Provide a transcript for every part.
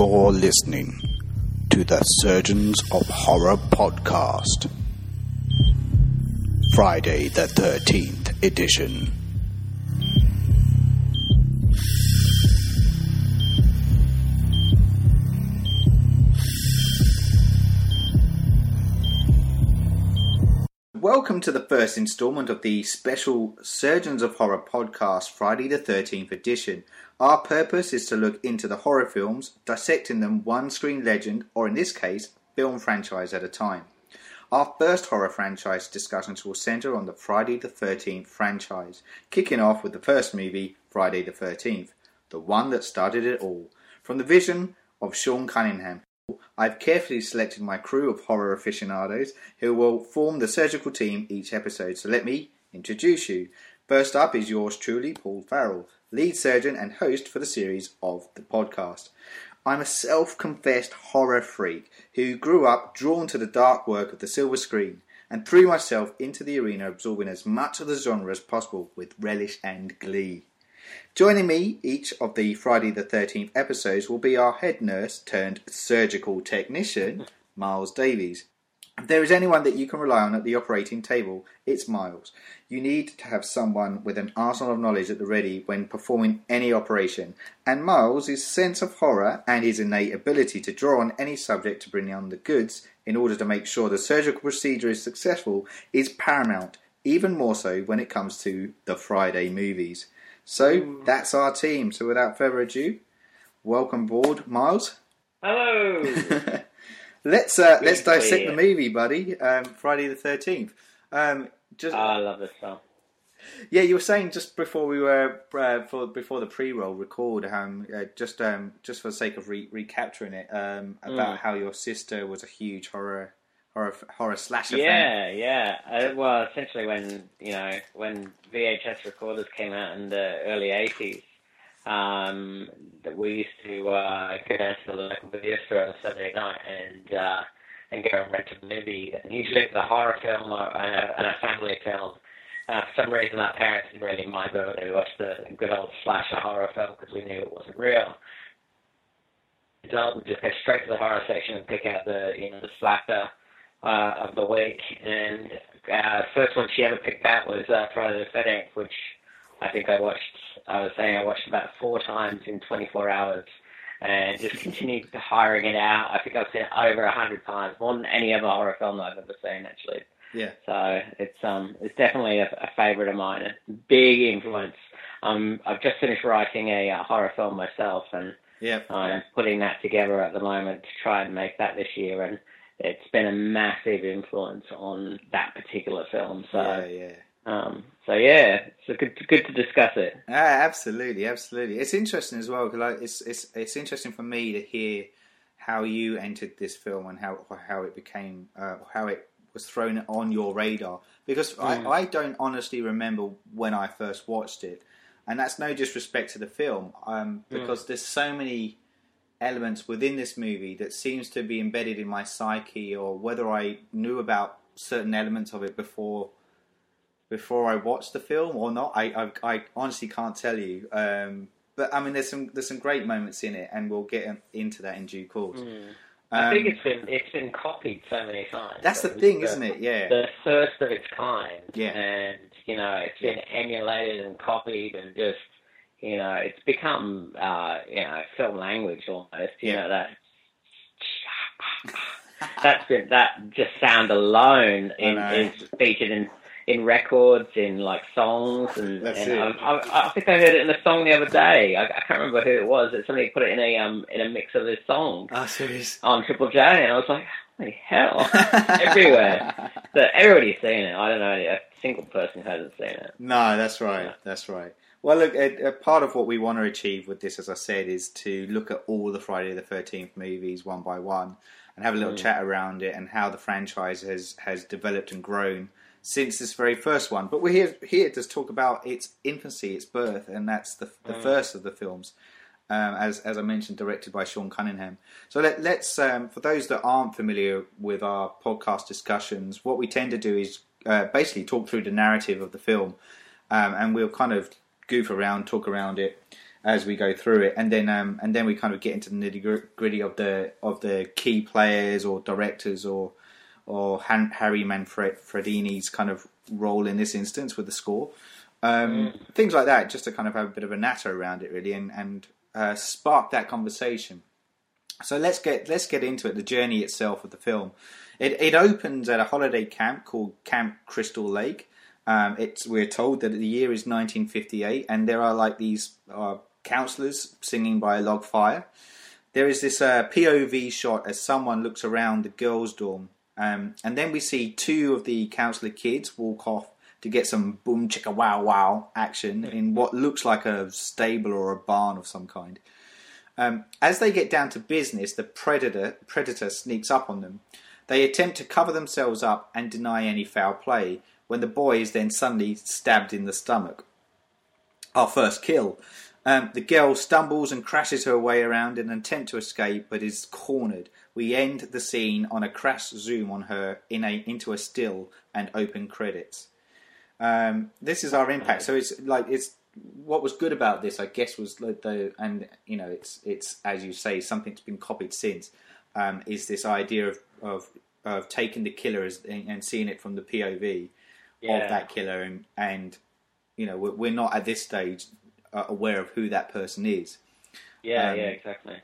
You're listening to the Surgeons of Horror podcast, Friday the 13th edition. Welcome to the first installment of the special Surgeons of Horror podcast, Friday the 13th edition. Our purpose is to look into the horror films, dissecting them one screen legend, or in this case, film franchise at a time. Our first horror franchise discussions will centre on the Friday the 13th franchise, kicking off with the first movie, Friday the 13th, the one that started it all. From the vision of Sean Cunningham, I've carefully selected my crew of horror aficionados who will form the surgical team each episode. So let me introduce you. First up is yours truly, Paul Farrell, lead surgeon and host for the series of the podcast. I'm a self confessed horror freak who grew up drawn to the dark work of the silver screen and threw myself into the arena absorbing as much of the genre as possible with relish and glee. Joining me each of the Friday the 13th episodes will be our head nurse turned surgical technician, Miles Davies. If there is anyone that you can rely on at the operating table, it's Miles. You need to have someone with an arsenal of knowledge at the ready when performing any operation, and Miles' sense of horror and his innate ability to draw on any subject to bring on the goods in order to make sure the surgical procedure is successful is paramount, even more so when it comes to the Friday movies. So hmm. that's our team. So without further ado, welcome aboard, Miles. Hello. let's uh, let's dissect the movie, buddy. Um, Friday the Thirteenth. Um, just Oh, I love this film. yeah, you were saying just before we were uh, for before the pre-roll record, um, uh, just um, just for the sake of re- recapturing it, um, about Mm. how your sister was a huge horror horror horror slasher fan. Yeah, yeah. Uh, well, essentially, when you know when VHS recorders came out in the early '80s, um, that we used to uh, go down to the local video store on a Saturday night and uh, and go and rent a movie. And usually it was a horror film or uh, and a family film. Uh, for some reason, our parents didn't really mind whether we watched the good old slasher horror film because we knew it wasn't real. Adult would just go straight to the horror section and pick out the you know the slasher uh, of the week. And uh, first one she ever picked out was uh, Friday the 13th, which I think I watched. I was saying I watched about four times in 24 hours, and just continued hiring it out. I think I've seen it over a hundred times, more than any other horror film I've ever seen, actually. Yeah. So it's um it's definitely a, a favorite of mine. A big influence. Um, I've just finished writing a uh, horror film myself, and Yeah. I'm putting that together at the moment to try and make that this year, and it's been a massive influence on that particular film. So, yeah, yeah. Um, so yeah, it's good, good to discuss it. Ah, absolutely, absolutely. It's interesting as well because like, it's it's it's interesting for me to hear how you entered this film and how how it became uh, how it was thrown on your radar because Mm. I, I don't honestly remember when I first watched it, and that's no disrespect to the film um, Mm. because there's so many elements within this movie that seems to be embedded in my psyche or whether I knew about certain elements of it before before I watched the film or not. I I, I honestly can't tell you. Um, but I mean, there's some there's some great moments in it, and we'll get into that in due course. I Um, think it's been it's been copied so many times. that's the thing, the- isn't it? Yeah, The first of its kind. Yeah. And you know, it's been emulated and copied, and just you know, it's become uh, you know film language almost. You Yeah. know that. That's been that just sound alone in, is featured in in records, in like songs, and, and. I, I, I think I heard it in a song the other day. I, I can't remember who it was. That somebody put it in a um in a mix of his songs Ah, serious. on Triple J, and I was like, holy hell, everywhere. So everybody's seen it. I don't know a single person who hasn't seen it. No, that's right. Yeah. That's right. Well, look, a, a part of what we want to achieve with this, as I said, is to look at all the Friday the Thirteenth movies one by one, and have a little Mm. chat around it and how the franchise has has developed and grown since this very first one. But we're here here to talk about its infancy, its birth, and that's the the Mm. first of the films. Um, as as I mentioned, directed by Sean Cunningham. So let, let's um, for those that aren't familiar with our podcast discussions, what we tend to do is uh, basically talk through the narrative of the film, um, and we'll kind of goof around, talk around it, as we go through it, and then um, and then we kind of get into the nitty gritty of the of the key players or directors or or Han- Harry Manfredini's kind of role in this instance with the score, um, mm. things like that, just to kind of have a bit of a natter around it really, and and uh, spark that conversation. So let's get let's get into it. The journey itself of the film. It it opens at a holiday camp called Camp Crystal Lake. Um, it's we're told that the year is 1958, and there are like these uh, counselors singing by a log fire. There is this uh, POV shot as someone looks around the girls' dorm, um, and then we see two of the counselor kids walk off to get some boom chicka wow wow action in what looks like a stable or a barn of some kind. Um, as they get down to business, the predator predator sneaks up on them. They attempt to cover themselves up and deny any foul play, when the boy is then suddenly stabbed in the stomach. Our first kill. Um, the girl stumbles and crashes her way around in an attempt to escape, but is cornered. We end the scene on a crash zoom on her in a into a still and open credits. Um, this is our impact. So it's like it's what was good about this, I guess, was the and you know it's it's as you say something that's been copied since. Um, is this idea of of of taking the killer as, and seeing it from the POV yeah. of that killer, and and you know we're, we're not at this stage uh, aware of who that person is. Yeah, um, yeah, exactly.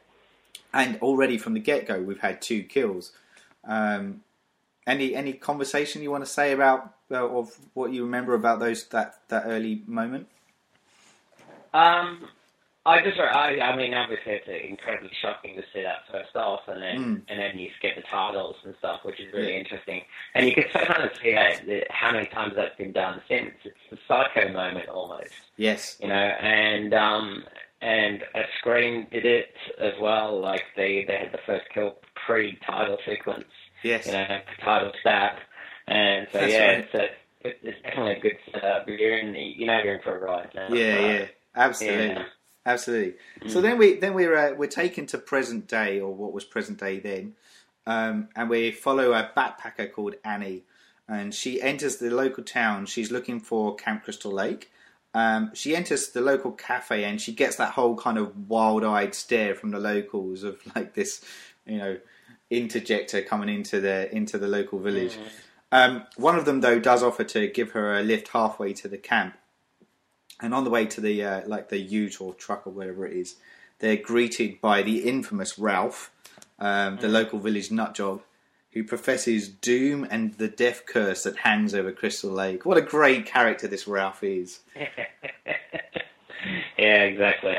And already from the get go, we've had two kills. Um, any any conversation you want to say about uh, of what you remember about those that that early moment? Um, I just, I, I mean, obviously it's incredibly shocking to see that first off, and then mm. and then you skip the titles and stuff, which is really yeah. interesting. And you can kind of see how, how many times that's been done since. It's the psycho moment almost. Yes. You know, and um, and a Scream did it as well. Like they they had the first kill pre-title sequence. Yes. You know, title stab, and so that's yeah, right. it's a, it's definitely a good setup. You're in, you know, you're in for a ride now. Yeah, yeah, absolutely. Yeah. Absolutely. Mm. So then we then we're uh, we're taken to present day or what was present day then, um, and we follow a backpacker called Annie, and she enters the local town. She's looking for Camp Crystal Lake. Um, she enters the local cafe and she gets that whole kind of wild-eyed stare from the locals of like this, you know, interjector coming into the into the local village. Mm. Um, one of them though does offer to give her a lift halfway to the camp, and on the way to the uh, like the ute or truck or whatever it is, they're greeted by the infamous Ralph, um, the mm. local village nutjob, who professes doom and the death curse that hangs over Crystal Lake. What a great character this Ralph is. yeah, exactly.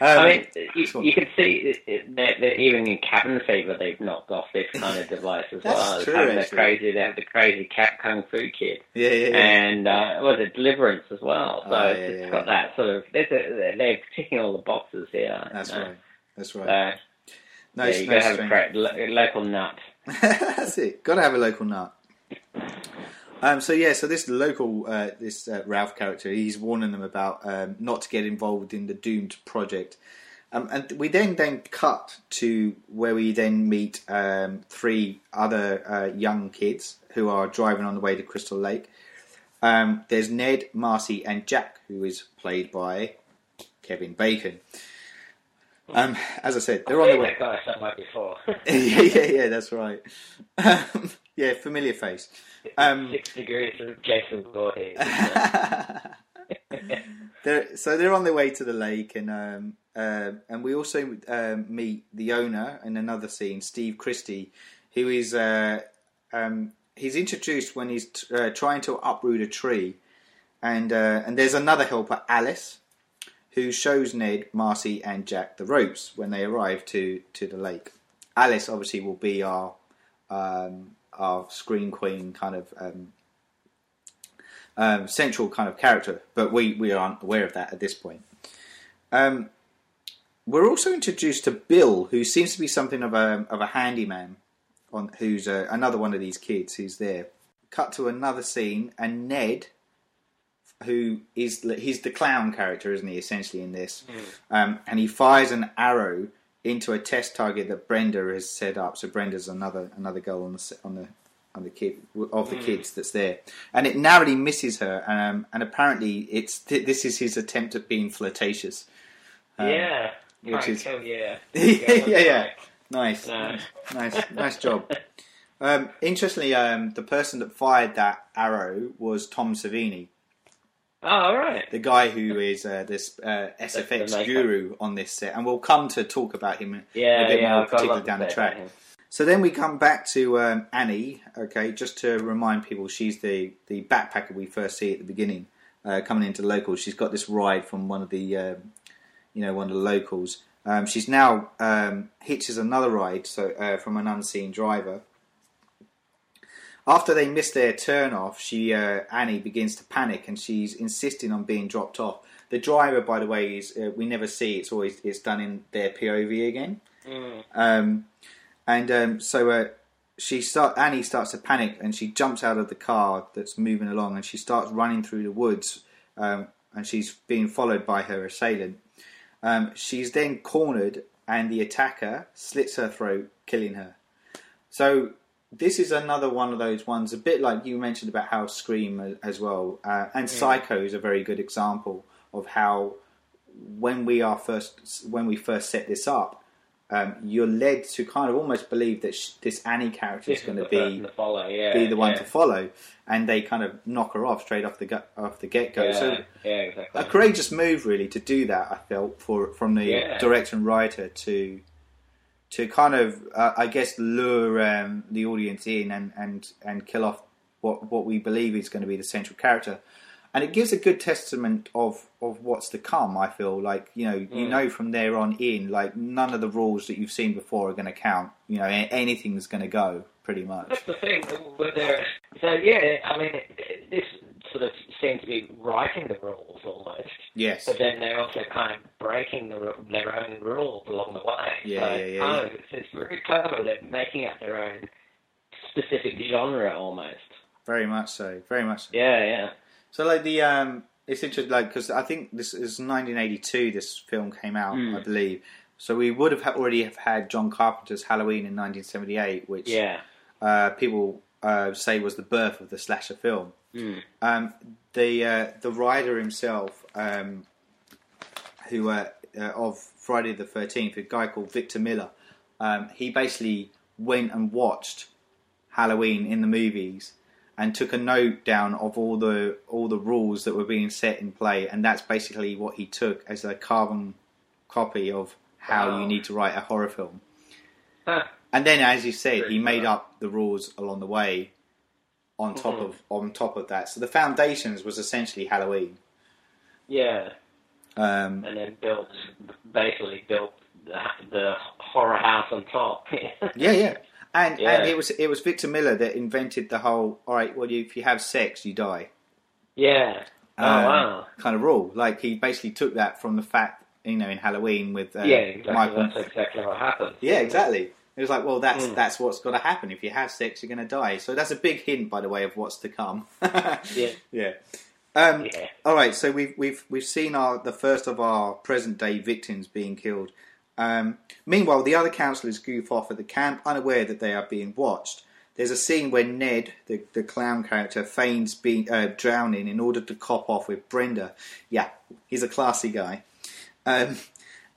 Um, I mean, you, you can see that, that even in Cabin Fever, they've knocked off this kind of device as well. True, having the crazy, they have the crazy cat kung fu kid. Yeah, yeah, yeah. And uh, was it Deliverance as well? So oh, yeah, it's yeah, got yeah. that sort of. A, they're ticking all the boxes here. That's right. That's right. So, no, yeah, you no got to have a correct, local nut. That's it. Got to have a local nut. Um, so yeah, so this local, uh, this uh, Ralph character, he's warning them about um, not to get involved in the doomed project. Um, and we then then cut to where we then meet um, three other uh, young kids who are driving on the way to Crystal Lake. Um, there's Ned, Marcy, and Jack, who is played by Kevin Bacon. Um, as I said, they're I on the way. That guy somewhere before. yeah, yeah, yeah, that's right. yeah, familiar face. Um, Six degrees of Jason Voorhees. they're, so they're on their way to the lake, and um, uh, and we also um, meet the owner in another scene, Steve Christie, who is uh, um, he's introduced when he's t- uh, trying to uproot a tree, and uh, and there's another helper, Alice, who shows Ned, Marcy, and Jack the ropes when they arrive to to the lake. Alice obviously will be our um, our screen queen kind of um, um, central kind of character, but we, we aren't aware of that at this point. Um, we're also introduced to Bill, who seems to be something of a of a handyman, on who's uh, another one of these kids who's there. Cut to another scene, and Ned, who is he's the clown character, isn't he? Essentially in this, mm. and he fires an arrow into a test target that Brenda has set up. So Brenda's another another girl on the on the on the kid of the mm. kids that's there, and it narrowly misses her. Um, and apparently, it's th- this is his attempt at being flirtatious. Um, yeah. which is- yeah, Yeah, yeah. Nice, No. nice, nice job. Um, interestingly, um, the person that fired that arrow was Tom Savini, Oh, all right. the guy who is uh, this uh, SFX guru on this set, and we'll come to talk about him Yeah, a bit yeah. more, I've got a particularly down the track. So then we come back to um, Annie. Okay, just to remind people, she's the the backpacker we first see at the beginning, uh, coming into locals. She's got this ride from one of the, um, you know, one of the locals. Um, she's now um, hitches another ride, so uh, from an unseen driver. After they miss their turn off, she uh, Annie begins to panic and she's insisting on being dropped off. The driver, by the way, is uh, we never see. It's always it's done in their POV again. Mm. Um, and um, so uh, she start Annie starts to panic and she jumps out of the car that's moving along and she starts running through the woods um, and she's being followed by her assailant. Um, she's then cornered and the attacker slits her throat, killing her. So this is another one of those ones, a bit like you mentioned about how Scream as well, uh, and Psycho is a very good example of how when we are first when we first set this up, um, you're led to kind of almost believe that sh- this Annie character is going to be follow. Yeah, be the one yeah. to follow, and they kind of knock her off straight off the gut off the get go. Yeah, So yeah, exactly. a courageous move, really, to do that. I felt for from the Yeah. director and writer to to kind of, uh, I guess, lure um, the audience in and, and and kill off what what we believe is going to be the central character. And it gives a good testament of, of what's to come. I feel like you know you Mm. know from there on in, like none of the rules that you've seen before are going to count. You know, anything's going to go pretty much. That's the thing. So yeah, I mean, this sort of seem to be writing the rules almost, Yes. but then they're also kind of breaking the, their own rules along the way. Yeah, so, yeah, yeah, oh, yeah. It's, it's very clever. They're making up their own specific genre almost. Very much so. Very much. So. Yeah, yeah. So like the um, it's interesting like because I think this is 1982. This film came out, Mm. I believe. So we would have ha- already have had John Carpenter's Halloween in 1978, which Yeah. uh, people uh, say was the birth of the slasher film. Mm. Um, the uh, the writer himself, um, who uh, uh, of Friday the Thirteenth, a guy called Victor Miller, um, he basically went and watched Halloween in the movies and took a note down of all the all the rules that were being set in play, and that's basically what he took as a carbon copy of how Wow. you need to write a horror film. Huh. And then, as you said, he made up the rules along the way. On top Mhm. of on top of that, so the foundations was essentially Halloween. Yeah. Um, And then built, basically built the, the horror house on top. yeah, yeah, and Yeah. and it was it was Victor Miller that invented the whole. All right, well, you, if you have sex, you die. yeah. Oh, um, wow. Kind of rule. Like he basically took that from the fact, you know, in Halloween with uh, yeah, exactly. Michael. That's exactly what happened. Yeah, exactly. It was like, well, that's Mm. that's what's got to happen. If you have sex, you're going to die. So that's a big hint, by the way, of what's to come. Yeah. yeah. Um, Yeah. All right, so we've we've we've seen our the first of our present day victims being killed. Um, meanwhile, the other counsellors goof off at the camp, unaware that they are being watched. There's a scene where Ned, the, the clown character, feigns being uh, drowning in order to cop off with Brenda. Yeah, he's a classy guy. Um,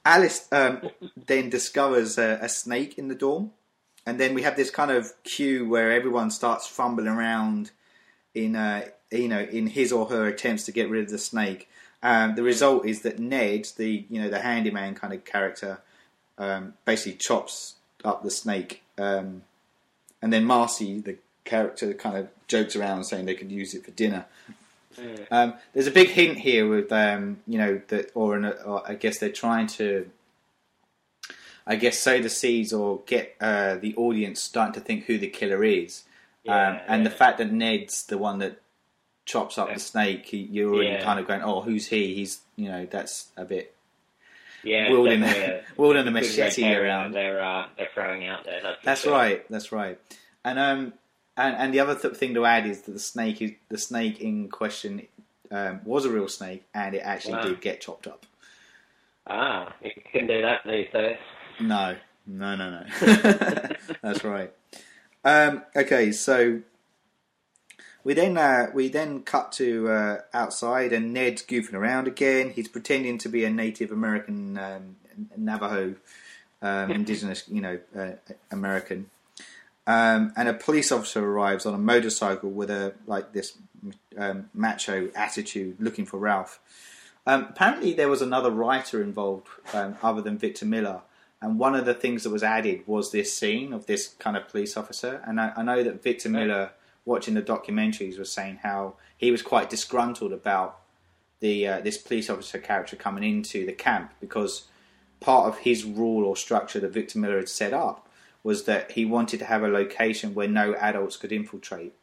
Alice um, then discovers a, a snake in the dorm, and then we have this kind of cue where everyone starts fumbling around in uh, you know in his or her attempts to get rid of the snake. Um, the result is that Ned, the you know the handyman kind of character, um, basically chops up the snake, um, and then Marcy, the character, kind of jokes around saying they could use it for dinner. Mm. Um, there's a big hint here with um, you know that, or, an, or I guess they're trying to, I guess, sow the seeds or get uh, the audience starting to think who the killer is, um, Yeah, and the fact that Ned's the one that chops up Yeah. the snake, he, you're already Yeah. kind of going, oh, who's he? He's you know that's a bit Yeah, wielding a, wielding good machete around. They're uh, they're throwing out there. That's, That's right. That's right. And um, and, and the other th- thing to add is that the snake is the snake in question um, was a real snake, and it actually Wow. did get chopped up. Ah, you can do that these days. No, no, no, no. That's right. Um, okay, so We then uh, we then cut to uh, outside, and Ned's goofing around again. He's pretending to be a Native American um, Navajo, um, indigenous, you know, uh, American. Um, and a police officer arrives on a motorcycle with a like this um, macho attitude, looking for Ralph. Um, apparently, there was another writer involved um, other than Victor Miller, and one of the things that was added was this scene of this kind of police officer. And I, I know that Victor Miller, watching the documentaries, was saying how he was quite disgruntled about the uh, this police officer character coming into the camp because part of his rule or structure that Victor Miller had set up was that he wanted to have a location where no adults could infiltrate.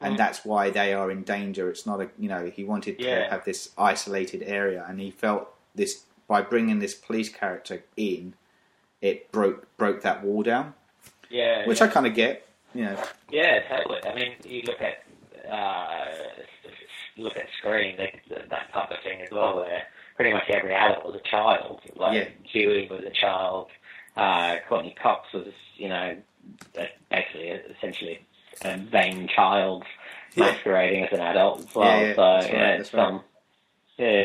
And Mm. that's why they are in danger. It's not a, you know, he wanted to have this isolated area, and he felt this by bringing this police character in, it broke broke that wall down, Yeah, which yeah. I kind of get. You know, Yeah, totally. I mean, you look at uh, look at Scream, that, that type of thing as well, where pretty much every adult was a child. Like Yeah. Dewey was a child. Uh, Courteney Cox was, you know, basically essentially a vain child Yeah. masquerading as an adult as well. Yeah, yeah, so that's right, yeah, it's, um, yeah,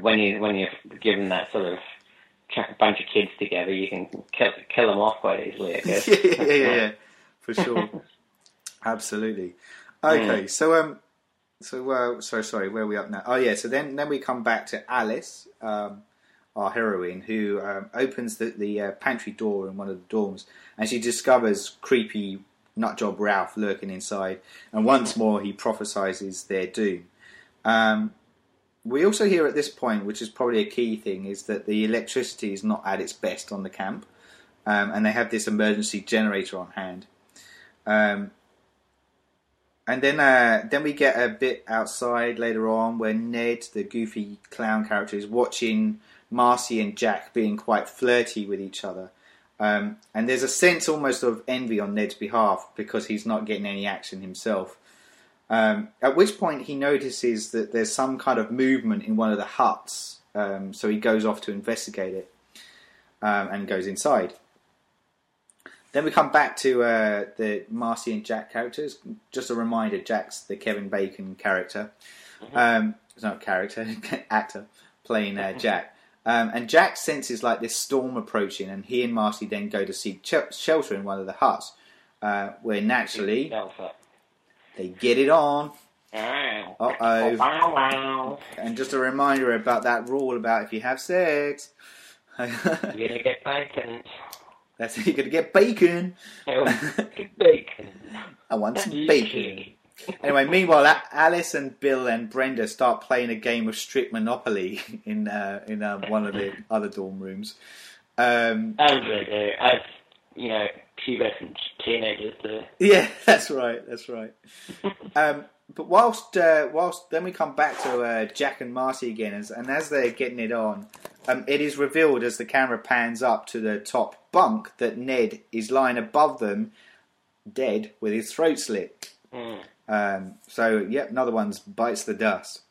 when you when you're given that sort of bunch of kids together, you can kill kill them off quite easily. I guess. yeah, yeah, yeah, yeah, for sure, absolutely. Okay, so um, so uh, so sorry, where are we up now? Oh yeah, so then then we come back to Alice, um, our heroine, who um, opens the the uh, pantry door in one of the dorms, and she discovers creepy nutjob Ralph lurking inside, and once more he prophesizes their doom. Um, we also hear at this point, which is probably a key thing, is that the electricity is not at its best on the camp, um, and they have this emergency generator on hand. Um, and then, uh, then we get a bit outside later on where Ned, the goofy clown character, is watching Marcy and Jack being quite flirty with each other. Um, and there's a sense almost of envy on Ned's behalf because he's not getting any action himself. Um, at which point he notices that there's some kind of movement in one of the huts, um, so he goes off to investigate it um, and goes inside. Then we come back to uh, the Marcy and Jack characters. Just a reminder: Jack's the Kevin Bacon character. Um, it's not a character, actor playing uh, Jack. Um, and Jack senses like this storm approaching, and he and Marty then go to seek ch- shelter in one of the huts, uh, where naturally they get it on. Uh oh. And just a reminder about that rule about if you have sex, You're gonna get bacon. that's you're gonna get bacon. Oh, bacon. I want some bacon. Anyway, meanwhile, A- Alice and Bill and Brenda start playing a game of Strip Monopoly in uh, in uh, one of the other dorm rooms. Um, As they do, as you know, pubescent teenagers do. yeah, that's right, that's right. Um, but whilst uh, whilst then we come back to uh, Jack and Marty again, as, and as they're getting it on, um, it is revealed as the camera pans up to the top bunk that Ned is lying above them, dead with his throat slit. Mm. Um, so, yep, another one's bites the dust.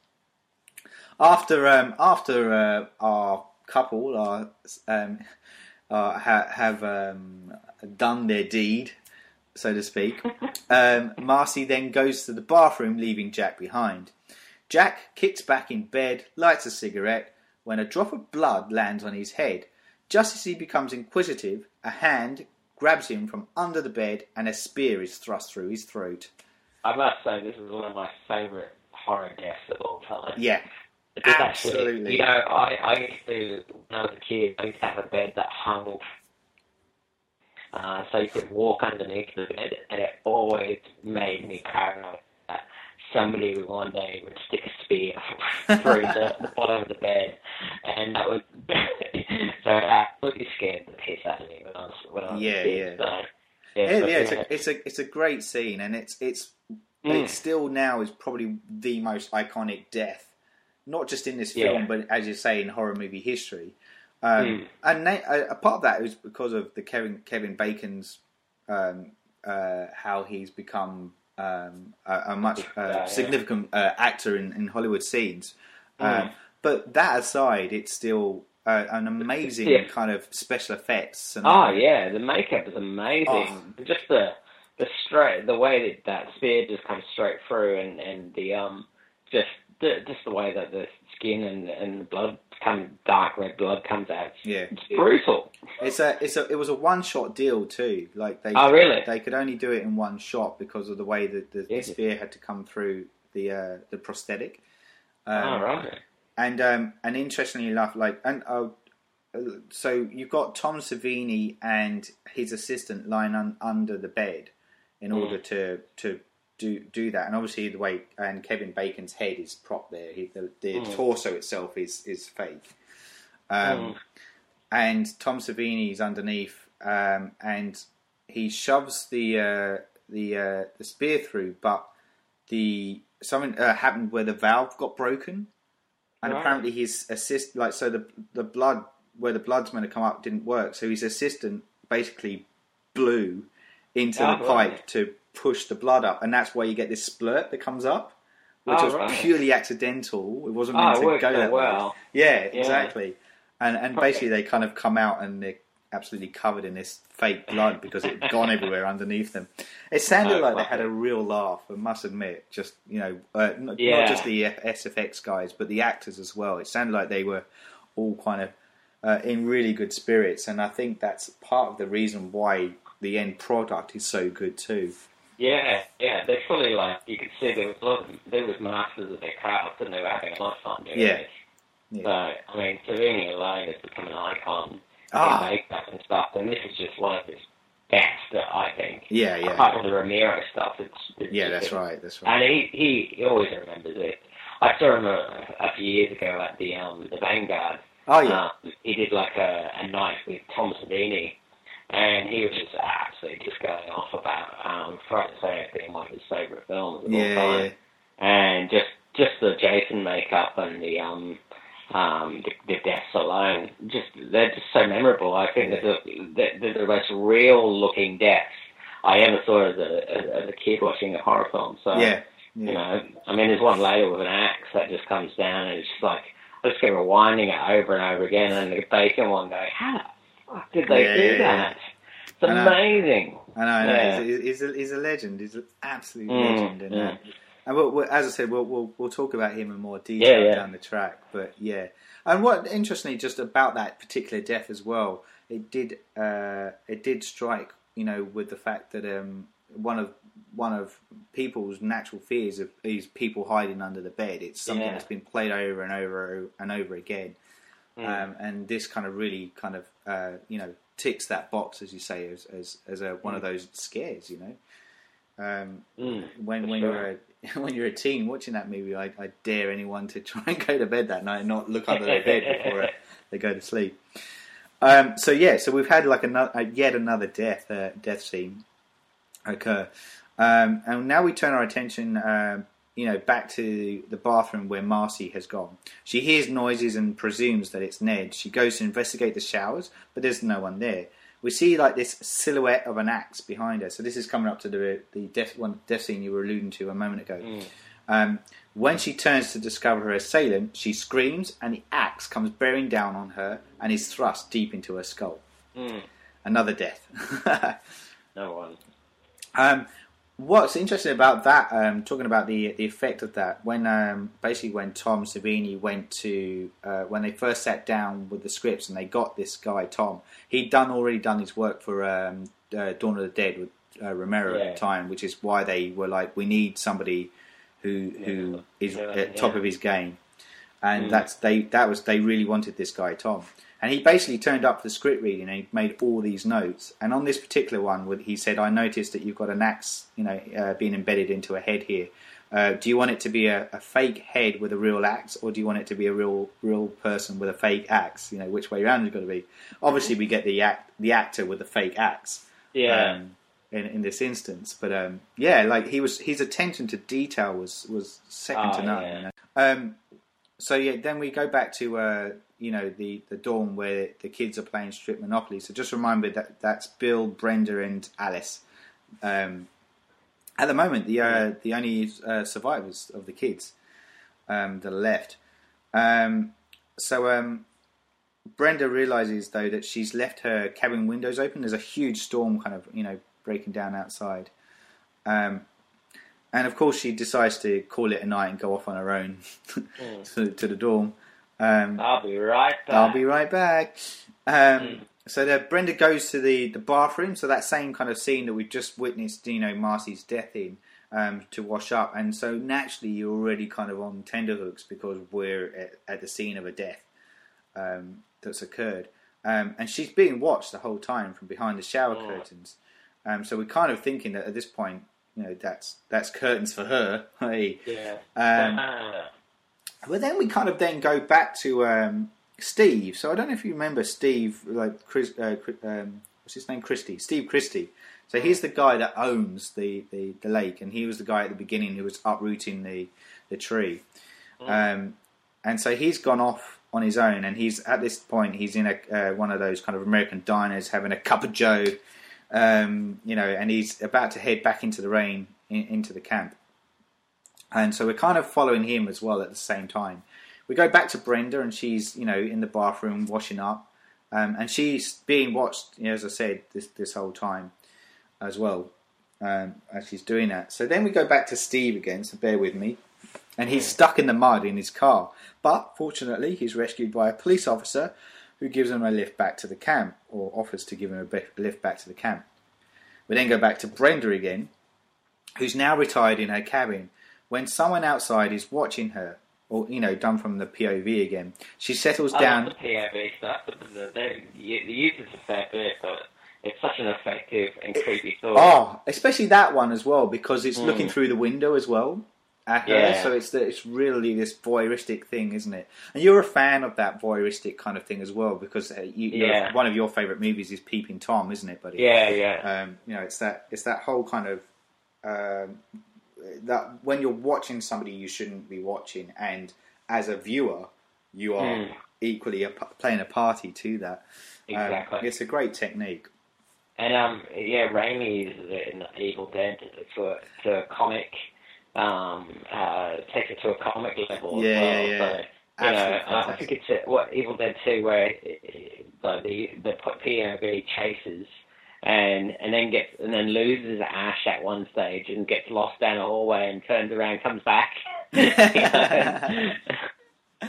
After um, after uh, our couple are um, uh, ha- have um, done their deed, so to speak, um, Marcy then goes to the bathroom, leaving Jack behind. Jack kicks back in bed, lights a cigarette, when a drop of blood lands on his head. Just as he becomes inquisitive, a hand grabs him from under the bed and a spear is thrust through his throat. I must say, this is one of my favourite horror deaths of all time. Yeah, actually- absolutely. you know, I, I used to, when I was a kid, I used to have a bed that hung, uh, so you could walk underneath the bed, and it always made me paranoid that somebody one day would stick a spear through the, the bottom of the bed, and that would, so that absolutely scared the piss out of me when I was, when I was Yeah, a kid. yeah. So, yeah, but, yeah. It's a, it's a it's a great scene, and it's it's Mm. it still now is probably the most iconic death, not just in this Yeah. film, but as you say in horror movie history. Um, Mm. And na- a, a part of that is because of the Kevin Kevin Bacon's um, uh, how he's become um, a, a much uh, yeah. significant uh, actor in, in Hollywood scenes. Mm. Um, but that aside, it's still uh, an amazing Yeah. kind of special effects. And, Oh yeah, the makeup is amazing. Oh. Just the the straight, the way that that spear just comes straight through, and and the um, just the, just the way that the skin and and the blood come dark red blood comes out. Yeah. It's brutal. It's a it's a it was a one shot deal too. Like they Oh, really? they could only do it in one shot because of the way that the, the Is spear had to come through the uh, the prosthetic. Um, oh right. And um, and interestingly enough, like and uh, so you've got Tom Savini and his assistant lying un, under the bed in Mm. order to to do do that. And obviously the way and Kevin Bacon's head is prop there. He, the the Mm. torso itself is is fake. Um, Mm. and Tom Savini is underneath, um, and he shoves the uh, the uh, the spear through, but the something uh, happened where the valve got broken, and Right. apparently his assist like so the the blood where the blood's meant to come up didn't work, so his assistant basically blew into Oh, the ah, pipe right. to push the blood up, and that's why you get this splurt that comes up. Which Oh, was right. purely accidental. It wasn't Oh, meant it to go that way. well. Yeah, Yeah. exactly. And and basically they kind of come out and they're absolutely covered in this fake blood because it had gone everywhere underneath them. It sounded Oh, like they had a real laugh. I must admit, just you know, uh, not, Yeah. not just the SFX guys, but the actors as well. It sounded like they were all kind of uh, in really good spirits, and I think that's part of the reason why the end product is so good too. Yeah, yeah, they're fully like you could see there was a lot of, they was masters of their craft and they were having a lot of fun doing Yeah. this. Yeah. So I mean, Savini alone has become an icon Ah. in makeup and stuff, and this is just one of his best, I think. Yeah, yeah, Apart from the Romero stuff, it's, it's yeah. That's right. That's right. And he, he he always remembers it. I saw him a, a few years ago at the um the Vanguard. Oh yeah, Um, he did like a, a night with Tom Savini, and he was just absolutely just going off about um, Friday the 13th being one of his favourite films of all time. yeah. And just just the Jason makeup and the um um the, the deaths alone, just they're just so memorable. I think Yeah. they're, the, they're, they're the most real looking deaths I ever saw as a as, a kid watching a horror film. So yeah. you know, I mean, there's one later with an axe that just comes down and it's just like, I just keep rewinding it over and over again and the bacon one going, how the fuck did they Yeah, do yeah, yeah. that? It's I know. amazing. I know, I know. Yeah. He's, a, he's, a, legend. He's an absolute Mm, legend. And. And we'll, we'll, as I said, we'll, we'll we'll talk about him in more detail Yeah, yeah. down the track. But yeah, and what interestingly, just about that particular death as well, it did uh, it did strike you know with the fact that um, one of one of people's natural fears of, is people hiding under the bed. It's something Yeah. that's been played over and over and over again. Mm. Um, and this kind of really kind of uh, you know ticks that box as you say as as, as a, one of those scares you know um, Mm, when when sure. you're a when you're a teen watching that movie I, I dare anyone to try and go to bed that night and not look under their bed before uh, they go to sleep. Um, so yeah so we've had like another uh, yet another death uh, death scene occur. Um, and now we turn our attention um, you know back to the bathroom where Marcy has gone. She hears noises and presumes that it's Ned. She goes to investigate the showers but there's no one there we see like this silhouette of an axe behind her so this is coming up to the the death one death scene you were alluding to a moment ago Mm. um, when she turns to discover her assailant, she screams, and the axe comes bearing down on her and is thrust deep into her skull. Mm, Another death. no one. um, what's interesting about that, um, talking about the the effect of that, when um, basically when Tom Savini went to uh, when they first sat down with the scripts and they got this guy Tom, he'd done already done his work for um, uh, Dawn of the Dead with uh, Romero at the time, which is why they were like, we need somebody who who is Yeah, at top of his game, and Mm. that's they that was they really wanted this guy Tom, and he basically turned up for the script reading and he made all these notes. And on this particular one, he said, "I noticed that you've got an axe, you know, uh, being embedded into a head here. Uh, do you want it to be a, a fake head with a real axe, or do you want it to be a real real person with a fake axe? You know, which way around it's got to be? Obviously, we get the act the actor with the fake axe." Yeah. um, in, in this instance. But um, yeah, like he was, his attention to detail was was second to Oh, none. yeah. Um, so yeah, then we go back to uh, you know the the dawn where the kids are playing strip monopoly. So just remember that that's Bill, Brenda, and Alice. Um, at the moment, the uh, the only uh, survivors of the kids um, that are left. Um, so um, Brenda realizes though that she's left her cabin windows open. There's a huge storm, kind of you know breaking down outside, Um, and of course, she decides to call it a night and go off on her own Mm. to, to the dorm. Um, I'll be right back. I'll be right back. Um, Mm. So the, Brenda goes to the, the bathroom, so that same kind of scene that we've just witnessed, you know, Marcy's death in, um, to wash up. And so naturally, you're already kind of on tenterhooks because we're at, at the scene of a death um, that's occurred. Um, and she's being watched the whole time from behind the shower Mm. curtains. Um, so we're kind of thinking that at this point, you know, that's that's curtains for her. Hey. Yeah. Um, Ah. but then we kind of then go back to um, Steve. So I don't know if you remember Steve, like Chris, uh, um, what's his name, Christie, Steve Christie. So he's the guy that owns the, the, the lake, and he was the guy at the beginning who was uprooting the the tree. Um, and so he's gone off on his own, and he's at this point he's in a uh, one of those kind of American diners having a cup of Joe, um, you know, and he's about to head back into the rain in, into the camp. And so we're kind of following him as well at the same time. We go back to Brenda, and she's you know in the bathroom washing up, um, and she's being watched, you know, as I said, this this whole time as well um, as she's doing that. So then we go back to Steve again. So bear with me, and he's stuck in the mud in his car, but fortunately he's rescued by a police officer who gives him a lift back to the camp, or offers to give him a lift back to the camp. We then go back to Brenda again, who's now retired in her cabin. When someone outside is watching her, or you know, done from the POV again, she settles I down. love the POV stuff, the use is a fair bit, but it's such an effective and creepy thought. Oh, especially that one as well because it's Mm. looking through the window as well Yeah. So it's the, it's really this voyeuristic thing, isn't it? And you're a fan of that voyeuristic kind of thing as well because uh, you, Yeah. one of your favourite movies is Peeping Tom, isn't it, buddy? Yeah, yeah. Um, you know, it's that it's that whole kind of um, that when you're watching somebody you shouldn't be watching, and as a viewer, you are Mm. equally a, playing a party to that. Um, Exactly. it's a great technique. And um, yeah, Raimi is in Evil Dead to a comic, um, uh, takes it to a comic level. Yeah, as well. yeah, yeah. So, you know, Absolutely I think it's what Evil Dead Two, where it, it, like the the POV chases. And and then gets and then loses Ash at one stage and gets lost down a hallway and turns around, comes back.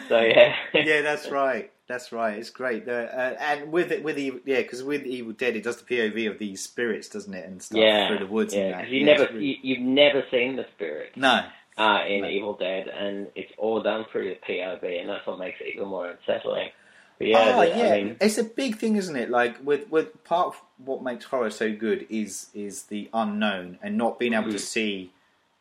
So yeah, yeah, that's right. That's right. It's great. Uh, uh, and with it, with Evil, yeah, because with Evil Dead, it does the POV of these spirits, doesn't it, and stuff yeah, through the woods yeah. you yeah, never, really... you, you've never seen the spirit. no. uh, in No. Evil Dead, and it's all done through the POV, and that's what makes it even more unsettling. But yeah, oh the- yeah, I mean, it's a big thing, isn't it? Like with with part of what makes horror so good is is the unknown and not being able to Mhm. see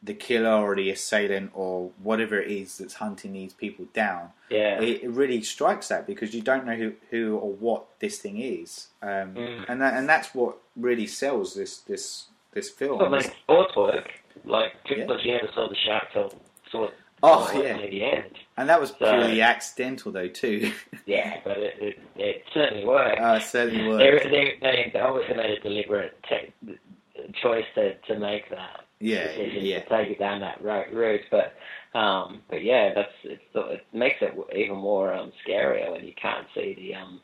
the killer or the assailant or whatever it is that's hunting these people down. yeah, It, it really strikes that because you don't know who, who or what this thing is, um, Mm. and that, and that's what really sells this this this film. what makes sports work. Like just Yeah. you never saw the shark till sort of Oh, yeah. near the end. And that was So- purely accidental, though, too. Yeah, but it, it, it certainly worked. uh, it certainly was. they, they, they, they obviously made a deliberate te- choice to, to make that Yeah, decision yeah. to take it down that ro- route. But um, but yeah, that's it's, it makes it even more um, scarier when you can't see the um,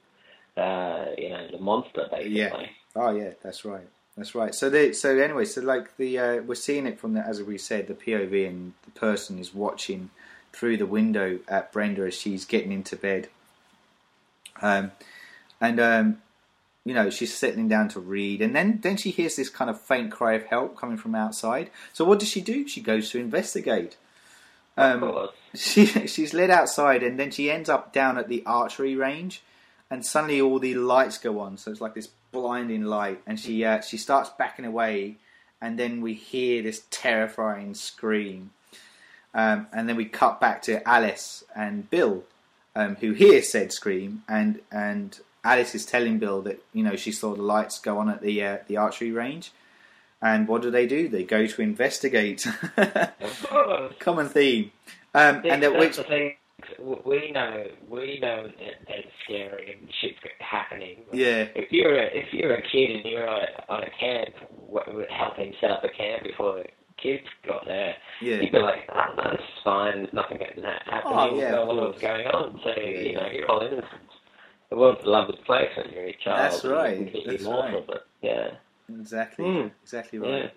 uh, you know the monster basically. Yeah. Oh, yeah, that's right. That's right. So, they, so anyway, so like the uh, we're seeing it from the as we said, the POV, and the person is watching through the window at Brenda as she's getting into bed. Um, and um, you know she's settling down to read, and then then she hears this kind of faint cry of help coming from outside. So what does she do? She goes to investigate. Um, she she's led outside and then she ends up down at the archery range. And suddenly all the lights go on. So it's like this blinding light. And she uh, she starts backing away. And then we hear this terrifying scream. Um, and then we cut back to Alice and Bill um, who hear said scream and and Alice is telling Bill that you know she saw the lights go on at the uh, the archery range and what do they do they go to investigate common theme. Um, and at that's which thing. We know, we know that it's scary and shit's happening. yeah, If you're a, if you're a kid and you're on a, on a camp, helping set up a camp before the kids got there, yeah, you'd be like, oh, no, this is fine, nothing happening, Oh, yeah, no of one knows what's going on. So, you know, you're all innocent. The world's a lovely place when you're a child. That's right, that's right. Yeah. exactly, Mm. exactly right. Yeah.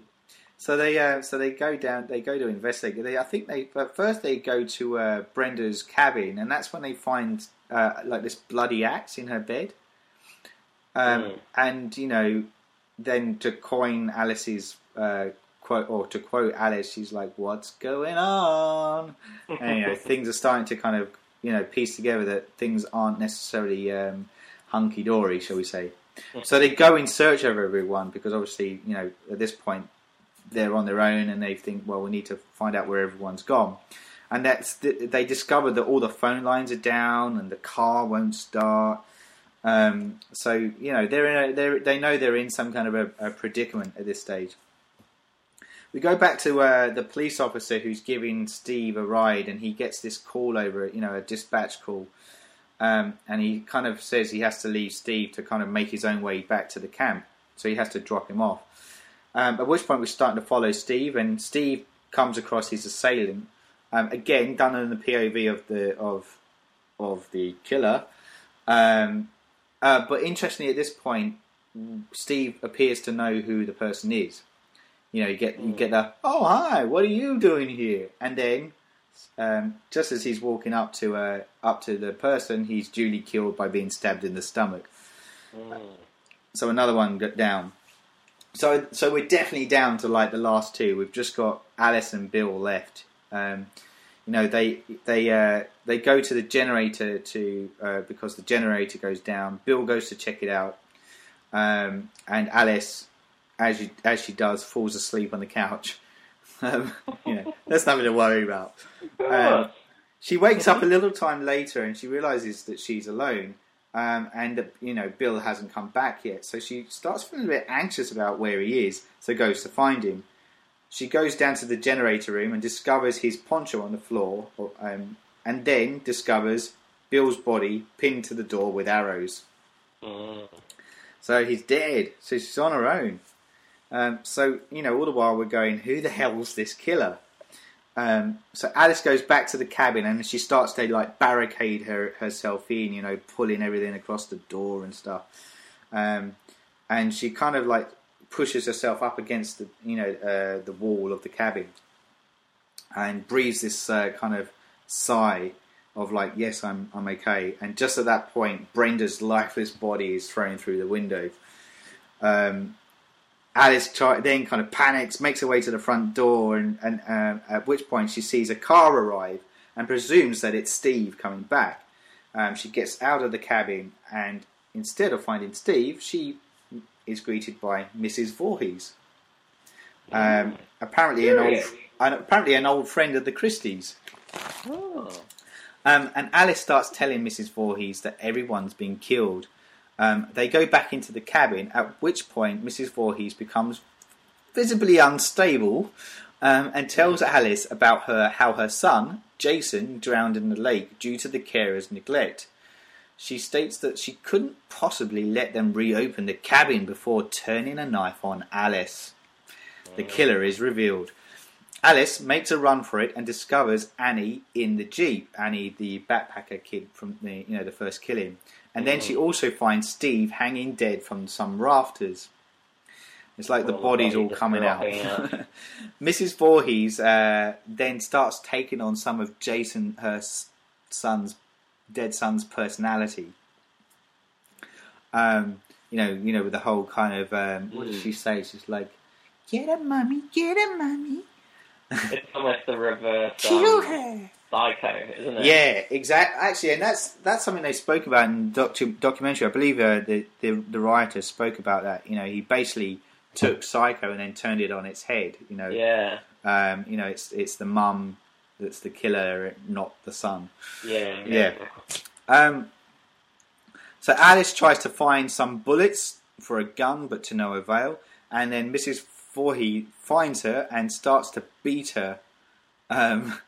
So they uh, so they go down. They go to investigate. They, I think they but first they go to uh, Brenda's cabin, and that's when they find uh, like this bloody axe in her bed. Um, Mm. And you know, then to coin Alice's uh, quote or to quote Alice, she's like, "What's going on?" and you know, things are starting to kind of you know piece together that things aren't necessarily um, hunky dory, shall we say? So they go in search of everyone because obviously you know at this point they're on their own and they think, well, we need to find out where everyone's gone. And that's they discover that all the phone lines are down and the car won't start. Um, so you know they're in a, they're, they know they're in some kind of a, a predicament at this stage. We go back to uh, the police officer who's giving Steve a ride, and he gets this call over, you know, a dispatch call, um, and he kind of says he has to leave Steve to kind of make his own way back to the camp, so he has to drop him off. Um, at which point we're starting to follow Steve, and Steve comes across his assailant, um, again done in the POV of the of of the killer. Um, uh, but interestingly, at this point, Steve appears to know who the person is. You know, you get you get the oh hi, what are you doing here? And then, um, just as he's walking up to uh, up to the person, he's duly killed by being stabbed in the stomach. Mm. So another one got down. So so we're definitely down to like the last two. We've just got Alice and Bill left. Um, you know they they uh, they go to the generator to uh, because the generator goes down. Bill goes to check it out, um, and Alice, as she as she does, falls asleep on the couch. Um, you know, that's nothing to worry about. Um, she wakes up a little time later and she realizes that she's alone, um, and that you know Bill hasn't come back yet. So she starts feeling a bit anxious about where he is. So goes to find him. She goes down to the generator room and discovers his poncho on the floor, um, and then discovers Bill's body pinned to the door with arrows. Mm. So he's dead. So she's on her own. Um, so you know, all the while we're going, who the hell's this killer? Um, so Alice goes back to the cabin and she starts to like barricade her herself in, you know, pulling everything across the door and stuff. Um, and she kind of like pushes herself up against the you know uh, the wall of the cabin and breathes this uh, kind of sigh of like, yes, I'm I'm okay. And just at that point, Brenda's lifeless body is thrown through the window. Um, Alice try, then kind of panics, makes her way to the front door, and, and um, at which point she sees a car arrive and presumes that it's Steve coming back. Um, she gets out of the cabin, and instead of finding Steve, she is greeted by Mrs. Voorhees. Um, apparently, an old an, apparently an old friend of the Christies. Oh. Um, and Alice starts telling Mrs. Voorhees that everyone's been killed. Um, they go back into the cabin, at which point Mrs. Voorhees becomes visibly unstable um, and tells Alice about her how her son, Jason, drowned in the lake due to the carer's neglect. She states that she couldn't possibly let them reopen the cabin before turning a knife on Alice. The killer is revealed. Alice makes a run for it and discovers Annie in the jeep. Annie, the backpacker kid from the you know the first killing, and then she also finds Steve hanging dead from some rafters. It's like the Well, body's all coming out. Mrs. Voorhees uh, then starts taking on some of Jason, her son's dead son's personality. Um, you know, you know, with the whole kind of um, what does Mm. she say? She's like, "Get her, mummy, get her, mummy, It's almost the reverse kill um, her." Psycho, isn't it? Yeah, exactly. Actually, and that's that's something they spoke about in the docu- documentary. I believe uh, the, the the writer spoke about that. You know, he basically took Psycho and then turned it on its head. You know, Yeah. um, you know, it's it's the mum that's the killer, not the son. Yeah. Yeah. Um, so Alice tries to find some bullets for a gun, but to no avail. And then Mrs. Voorhees finds her and starts to beat her um,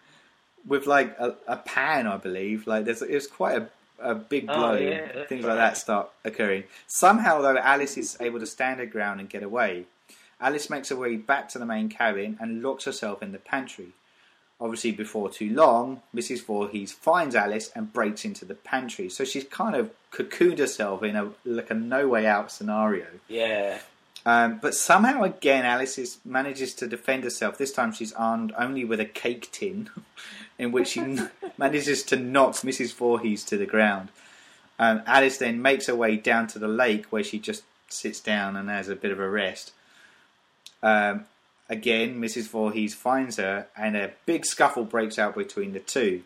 with like a, a pan, I believe. Like there's it's quite a, a big Oh, blow. yeah, Things right. like that start occurring. Somehow, though, Alice is able to stand her ground and get away. Alice makes her way back to the main cabin and locks herself in the pantry. Obviously, before too long, Mrs. Voorhees finds Alice and breaks into the pantry. So she's kind of cocooned herself in a like a no way out scenario. Yeah. Um, but somehow again, Alice is, manages to defend herself. This time, she's armed only with a cake tin, in which she n- manages to knock Mrs. Voorhees to the ground. Um, Alice then makes her way down to the lake, where she just sits down and has a bit of a rest. Um, again, Mrs. Voorhees finds her, and a big scuffle breaks out between the two.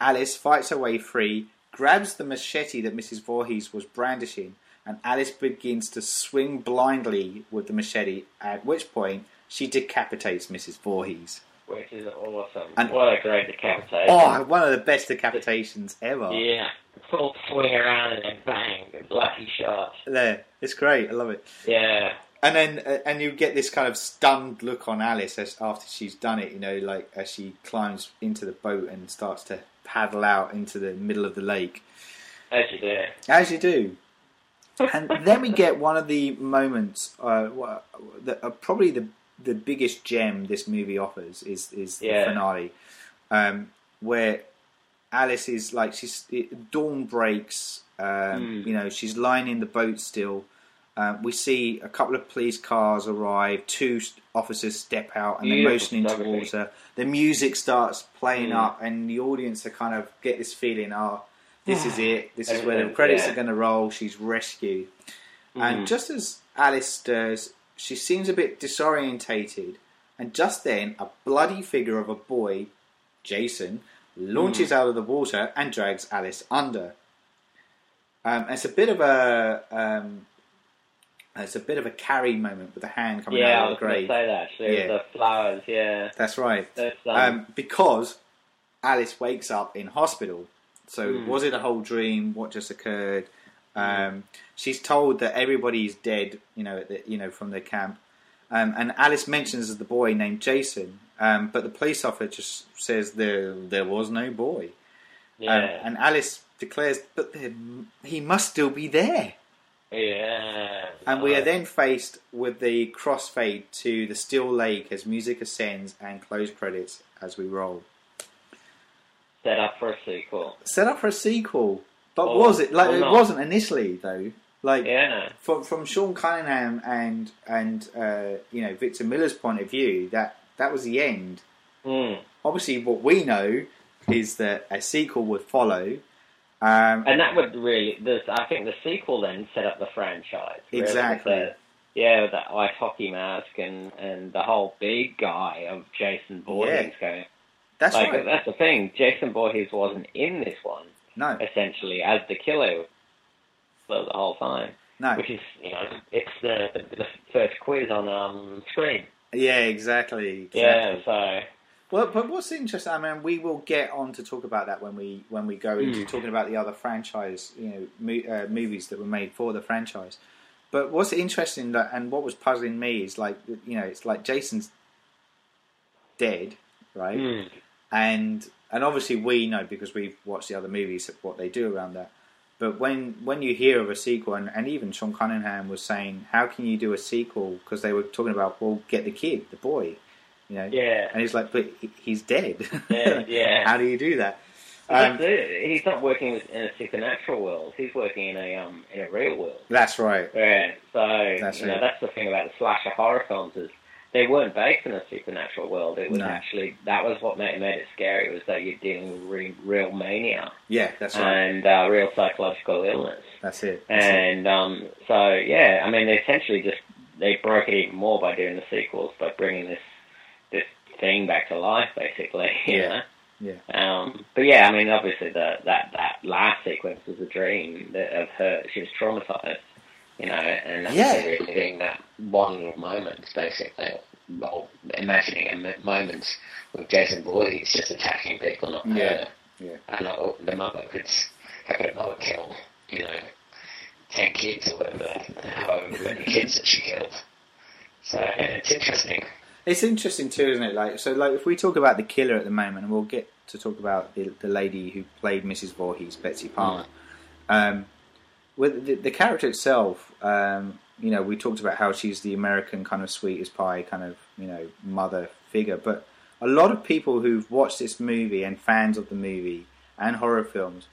Alice fights her way free, grabs the machete that Mrs. Voorhees was brandishing, and Alice begins to swing blindly with the machete, at which point she decapitates Mrs. Voorhees. Which is awesome. And- what a great decapitation. Oh, one of the best decapitations ever. Yeah. Full swing around and then bang. Lucky shot. There, it's great. I love it. Yeah. And then, uh, and you get this kind of stunned look on Alice as, after she's done it. You know, like as she climbs into the boat and starts to paddle out into the middle of the lake, As you do. as you do. And then we get one of the moments, uh, that uh, probably the the biggest gem this movie offers is is Yeah. the finale, um, where Alice is like she's it, dawn breaks. Um, Mm. You know, she's lying in the boat still. Um, we see a couple of police cars arrive. Two officers step out and they're motioning photography. towards her. The music starts playing Mm. up, and the audience are kind of get this feeling: oh, this is it. This is where the credits yeah. are going to roll. She's rescued. And Mhm. just as Alice stirs, she seems a bit disorientated. And just then, a bloody figure of a boy, Jason, launches out of the water and drags Alice under. Um, it's a bit of a um, it's a bit of a Carrie moment with the hand coming Yeah, I out of was going to say that. Yeah. The flowers, yeah. That's right. Um, Um, because Alice wakes up in hospital. So Hmm. was it a whole dream? What just occurred? Um, she's told that everybody's dead. You know, at the, you know from the camp. Um, and Alice mentions the boy named Jason, um, but the police officer just says there there was no boy. yeah. Um, and Alice declares, but there, he must still be there. yeah. And we are then faced with the crossfade to the still lake as music ascends and close credits as we roll. Set up for a sequel. set up for a sequel. But Or- was it like it not. wasn't initially though? Like Yeah. from from Sean Cunningham and and uh, you know Victor Miller's point of view, that that was the end. Mm. Obviously, what we know is that a sequel would follow. Um, And that would really, this, I think the sequel then set up the franchise. really, Exactly. the- yeah, with that ice hockey mask and, and the whole big guy of Jason Voorhees going. That's like, right. that's the thing. Jason Voorhees wasn't in this one, No, essentially, as the killer for the whole time. no. Which is, you know, it's the, the, the first quiz on um, screen. Yeah, exactly. exactly. Yeah, so. Well, but what's interesting? I mean, we will get on to talk about that when we when we go into Mm. talking about the other franchise, you know, mo- uh, movies that were made for the franchise. But what's interesting that, and what was puzzling me is like, you know, it's like Jason's dead, right? Mm. And and obviously we know because we've watched the other movies what they do around that. But when when you hear of a sequel, and, and even Sean Cunningham was saying, how can you do a sequel? Because they were talking about, well, get the kid, the boy, you know. Yeah. And he's like, but he's dead. Yeah, yeah. How do you do that? Um. He's not working in a supernatural world. He's working in a um in a real world. that's right. Yeah. So That's you know right. that's the thing about the slasher horror films is they weren't based in a supernatural world. It was No. actually that was what made, made it scary was that you're dealing with re, real mania Yeah, that's right. and uh, real psychological illness. That's it. That's it. And um, so yeah, I mean they essentially just they broke it even more by doing the sequels by bringing this this thing back to life basically. You Yeah. know? Yeah. Um, but yeah, I mean, obviously the, that that last sequence was a dream that, of her. She was traumatized, you know, and that's Yeah. reliving that one little moment, basically. Well, imagining a m- moment with Jason Voorhees just attacking people, not Yeah. her. Yeah. And uh, the mother could, how could a mother kill, you know, ten kids or whatever, however many kids that she killed. So it's interesting. It's interesting too, isn't it? Like, so, like, if we talk about the killer at the moment, and we'll get to talk about the, the lady who played Mrs. Voorhees, Betsy Palmer. Um, with the, the character itself, um, you know, we talked about how she's the American kind of sweet as pie kind of, you know, mother figure. But a lot of people who've watched this movie and fans of the movie and horror films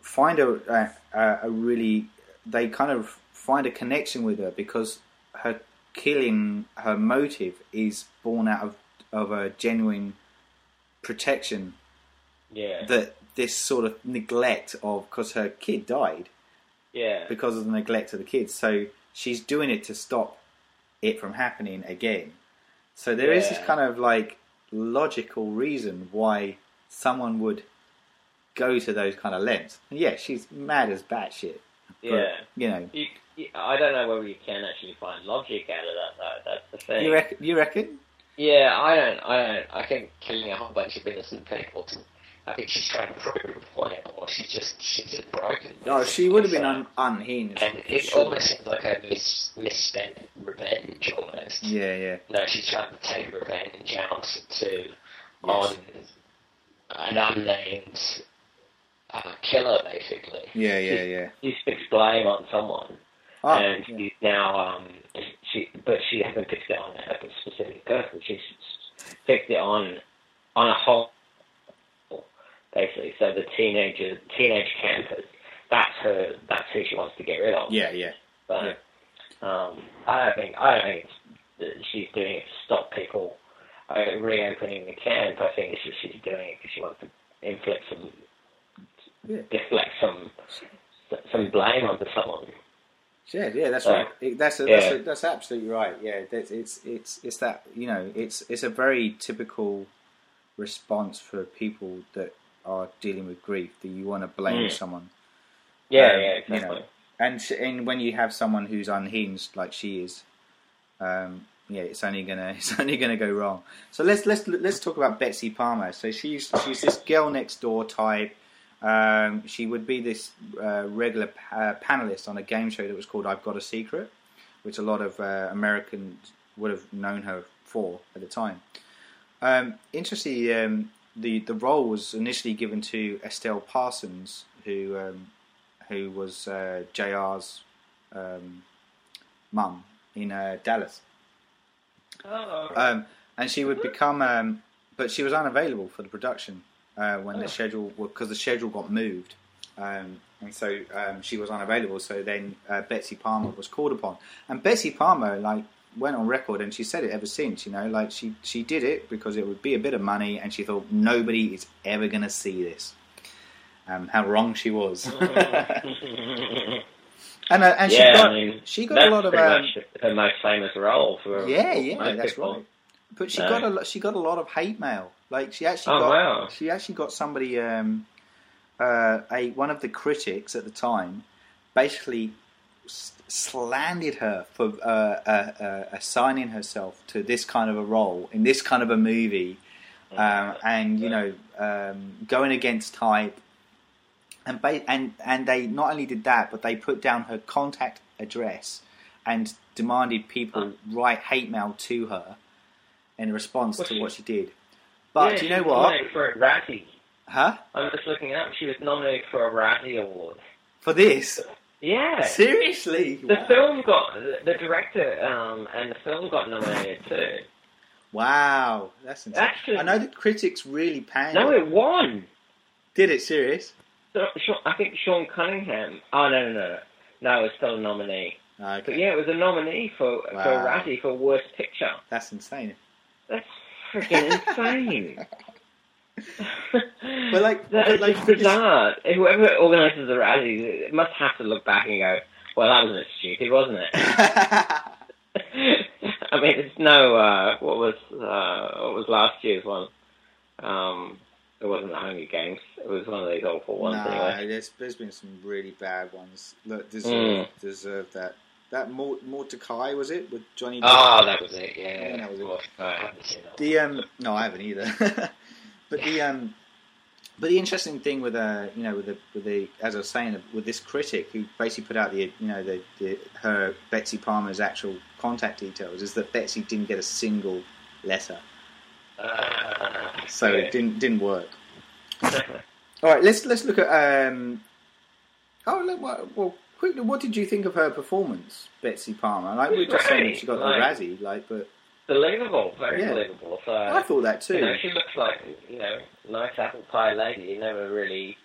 find a, a, a really, they kind of find a connection with her because her killing, her motive is born out of of a genuine protection Yeah. that this sort of neglect of because her kid died yeah. because of the neglect of the kids. So she's doing it to stop it from happening again. So there is this kind of like logical reason why someone would go to those kind of lengths. And yeah, she's mad as batshit. But, Yeah. You know, You, you, I don't know whether you can actually find logic out of that though. That's the thing. you reckon? You reckon? Yeah, I don't. I don't. I think killing a whole bunch of innocent people. To, I think she's trying to prove a point, or she's just she's just broken. No, she would have been un- unhinged. And it sure. almost seems like a mis- misspent revenge, almost. Yeah, yeah. No, she's trying to take revenge out to Yes. on an unnamed uh, killer, basically. Yeah, yeah, yeah. She sticks blame on someone, Oh, and yeah. she's now um she but she hasn't fixed it on a specific person. She's fixed it on on a whole basically. So the teenager teenage campers. That's her. That's who she wants to get rid of. yeah, yeah. But um, I don't think I don't think it's, she's doing it to stop people uh, reopening the camp. I think it's just she's doing it because she wants to inflict some, Yeah. deflect some some blame onto someone. Yeah, yeah, that's right. It, that's a, yeah. that's a, that's absolutely right. Yeah, that's, it's it's it's that you know it's it's a very typical response for people that are dealing with grief that you want to blame Mm. someone. Yeah, Um, yeah, you know, and and when you have someone who's unhinged like she is, um, yeah, it's only gonna it's only gonna go wrong. So let's let's let's talk about Betsy Palmer. So she's she's this girl next door type. Um, she would be this uh, regular uh, panelist on a game show that was called I've Got a Secret, which a lot of uh, Americans would have known her for at the time. Um, interestingly, um, the the role was initially given to Estelle Parsons, who um, who was uh, JR's um, mum in uh, Dallas, Oh, um, and she would become, um, but she was unavailable for the production uh, when Oh. the schedule because the schedule got moved, um, and so um, she was unavailable. So then uh, Betsy Palmer was called upon, and Betsy Palmer like went on record and she said it ever since. You know, like she she did it because it would be a bit of money, and she thought nobody is ever going to see this. Um, how wrong she was. And uh, and she got I mean, she got a lot of um, her most famous role for yeah yeah that's people. right. But she No. got a lo- she got a lot of hate mail. Like she actually Oh, got wow. she actually got somebody um, uh, a one of the critics at the time basically slandered her for uh, uh, uh, assigning herself to this kind of a role in this kind of a movie, um, and you know um, going against type. And, ba- and and they not only did that, but they put down her contact address and demanded people write hate mail to her in response to what she did. But yeah, do you know what? nominated For a Razzie. Huh? I'm just looking up. She was nominated for a Razzie Award. For this? Yeah. Seriously? The Wow. film got the, director um, and the film got nominated too. Wow, that's insane. Actually- I know the critics really panned No, it. it won. Did it serious? So, I think Sean Cunningham. Oh no, no, no, no. It was still a nominee. Okay, But yeah, it was a nominee for for Wow. Razzie for worst picture. that's insane. That's freaking insane. But like- that but like just for this- bizarre. Whoever organises the Razzies it must have to look back and go, "Well, that was a bit stupid, wasn't it?" I mean, it's no. Uh, what was uh, what was last year's one? Um, it wasn't the Hunger Games. It was one of these awful ones no, anyway. there's, there's been some really bad ones. Look, deserve, Mm. deserve that. That Mort- Mortdecai, was it? With Johnny Depp? Oh, that was it. Yeah, Yeah, that was it. Well, I haven't seen that. The um no, I haven't either. But the um but the interesting thing with uh you know with the with the as I was saying with this critic who basically put out the you know the, the her Betsy Palmer's actual contact details is that Betsy didn't get a single letter, Uh, so yeah. it didn't didn't work. All right, let's let's look at um oh look, well, well quickly what did you think of her performance, Betsy Palmer? Like we were just saying that she got Right. the Razzie, like but believable, very Yeah. believable. So, I thought that too. you know, she looks like you know, nice apple pie lady. You never really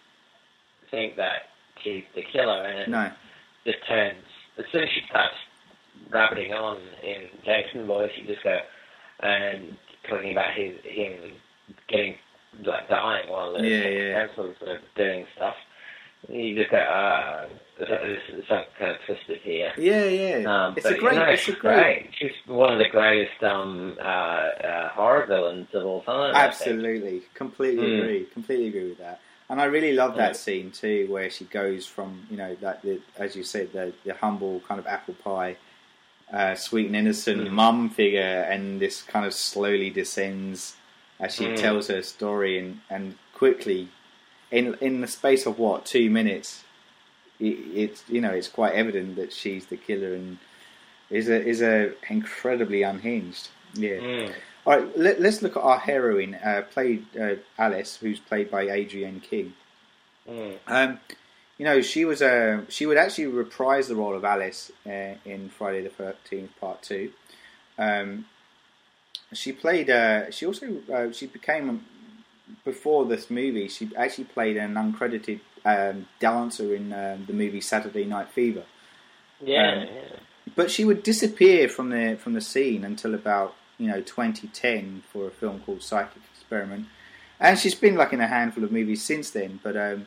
think that she's the killer, and it no, just turns as soon as she starts rabbiting on in Jason voice. You just go and talking about his him getting like dying while the Yeah, yeah. councils are doing stuff. You just go, ah, something kind of twisted here. Yeah, yeah. Um, it's but, a great. you know, it's a great. She's one of the greatest um, uh, uh, horror villains of all time. Absolutely, completely Mm. agree. Completely agree with that. And I really love that Mm. scene too, where she goes from you know that the, as you said the, the humble kind of apple pie, uh, sweet and innocent Mm. mum figure, and this kind of slowly descends as she Mm. tells her story, and and quickly, in in the space of what two minutes, it's you know it's quite evident that she's the killer and is a is a incredibly unhinged. Yeah. Mm. All right, let, us look at our heroine, uh, played uh, Alice, who's played by Adrienne King. Mm. Um, you know, she was uh, she would actually reprise the role of Alice uh, in Friday the Thirteenth Part Two. Um, she played. Uh, she also uh, she became before this movie. She actually played an uncredited um, dancer in um the movie Saturday Night Fever. Yeah, Um, yeah. But she would disappear from the from the scene until about you know 2010 for a film called Psychic Experiment, and she's been like in a handful of movies since then. But um,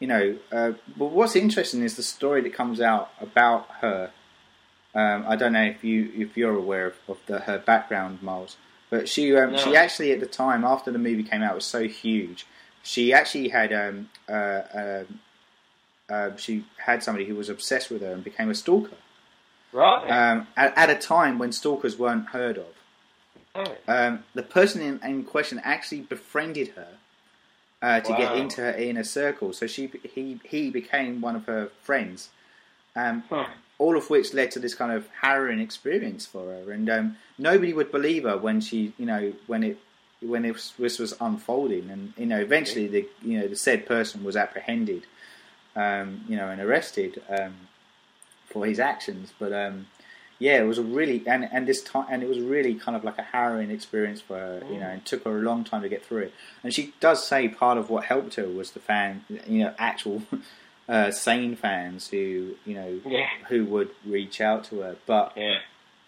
you know, uh, but what's interesting is the story that comes out about her. Um, I don't know if you if you're aware of, of the, her background, Miles, but she um, No. she actually at the time after the movie came out was so huge. She actually had um, uh, uh, uh, she had somebody who was obsessed with her and became a stalker Right. um, at, at a time when stalkers weren't heard of. Oh. Um, the person in, in question actually befriended her uh, to get into her inner circle. So she he he became one of her friends. Um, Huh. all of which led to this kind of harrowing experience for her, and um, nobody would believe her when she, you know, when it when was, this was unfolding, and you know, eventually the you know the said person was apprehended, um, you know, and arrested um, for his actions. But um, yeah, it was a really and and this time and it was really kind of like a harrowing experience for her, you know, and took her a long time to get through it. And she does say part of what helped her was the fan, you know, actual. Uh, sane fans who you know Yeah. who would reach out to her. But Yeah.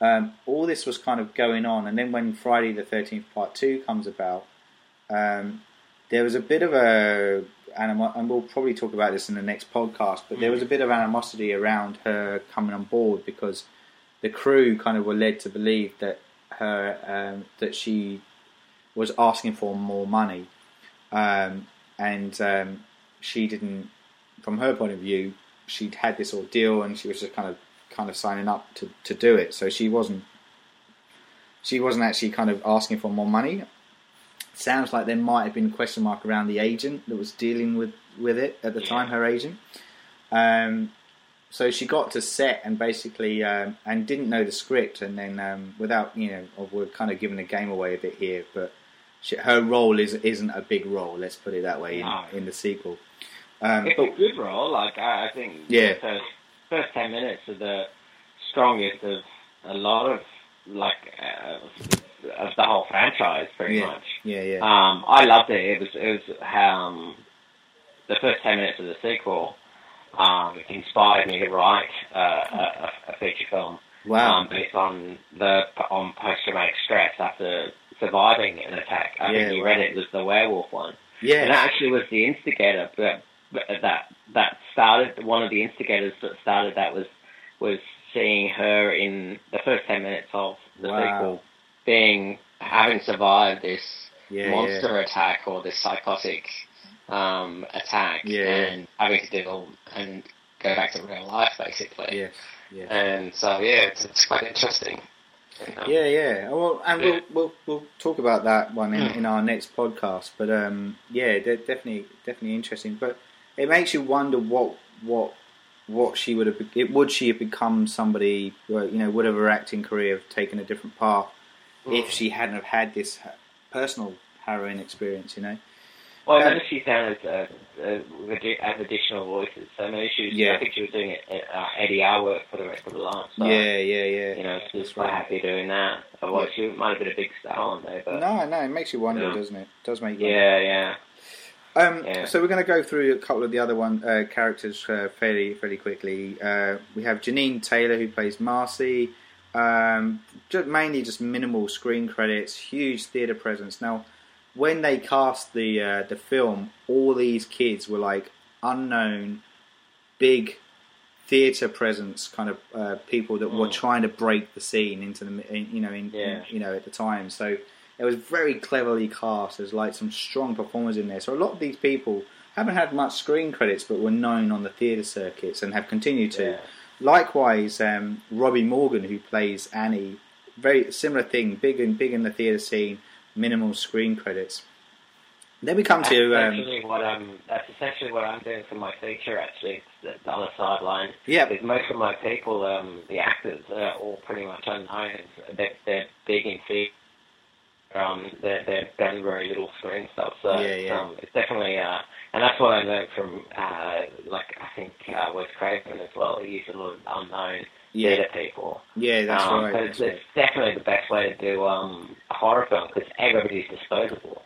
Um, all this was kind of going on, and then when Friday the Thirteenth Part Two comes about, um, there was a bit of a animo- and we'll probably talk about this in the next podcast. But there was a bit of animosity around her coming on board because the crew kind of were led to believe that her um, that she was asking for more money, um, and um, she didn't. From her point of view, she'd had this ordeal, and she was just kind of kind of signing up to, to do it. So she wasn't she wasn't actually kind of asking for more money. Sounds like there might have been a question mark around the agent that was dealing with, with it at the Yeah. time, her agent. Um, so she got to set and basically um, and didn't know the script, and then um, without you know, we're kind of giving the game away a bit here, but she, her role is isn't a big role. Let's put it that way in, No. in the sequel. Um, It's but a good role. Like I, I think Yeah. The first, ten minutes are the strongest of a lot of like uh, of the whole franchise, pretty Yeah. much. yeah, yeah, Um, I loved it. It was it was um, the first ten minutes of the sequel um, inspired me to write uh, a, a feature film wow, um, based on the on post traumatic stress after surviving an attack. I Yeah, think you read it was the werewolf one. yeah, And that actually was the instigator that that that started one of the instigators that started that was was seeing her in the first ten minutes of the Wow. sequel being having survived this yeah, monster attack or this psychotic um, attack Yeah. and having to deal and go back to real life basically. yeah, yeah. And so yeah, it's, it's quite interesting. You know? Yeah, yeah. Well, and we'll we'll we'll talk about that one in, Mm. in our next podcast. But um, yeah, de- definitely definitely interesting. But it makes you wonder what what what she would have it, would she have become somebody you know would have her acting career have taken a different path if Mm. she hadn't have had this personal harrowing experience. You know. Well, I Um, noticed she sounded uh, uh, as additional voices. So maybe she was. Yeah. I think she was doing uh, ADR work for the rest of the line. So, yeah, yeah, yeah. You know, she was quite right. happy doing that. Otherwise, she might have been a big star one day. But No, no, it makes you wonder, Yeah. doesn't it? It does make you wonder. yeah, yeah. Um, Yeah. So we're going to go through a couple of the other one uh, characters uh, fairly fairly quickly. Uh, we have Jeannine Taylor who plays Marcy. Um, just, mainly just minimal screen credits, huge theatre presence. Now, when they cast the uh, the film, all these kids were like unknown, big theatre presence kind of uh, people that were Mm. trying to break the scene into the you know in, Yeah. in- you know at the time. So it was very cleverly cast. There's like some strong performers in there. So a lot of these people haven't had much screen credits, but were known on the theatre circuits and have continued to. Yeah. Likewise, um, Robbie Morgan, who plays Annie, very similar thing, big and big in the theatre scene, minimal screen credits. Then we come That's to um, essentially what I'm. That's essentially what I'm doing for my feature. Actually, it's the other sideline. yeah, Because most of my people, um, the actors, are all pretty much unknown. They're, they're big in theatre. Um, they're, they've done very little screen stuff, so Yeah, it's, yeah. um, it's definitely, uh, and that's what I learned from, uh, like I think uh, Wes Craven as well. He used a lot of unknown yeah, people. yeah, that's um, right. But that's it's, right. definitely the best way to do um, a horror film because everybody's disposable.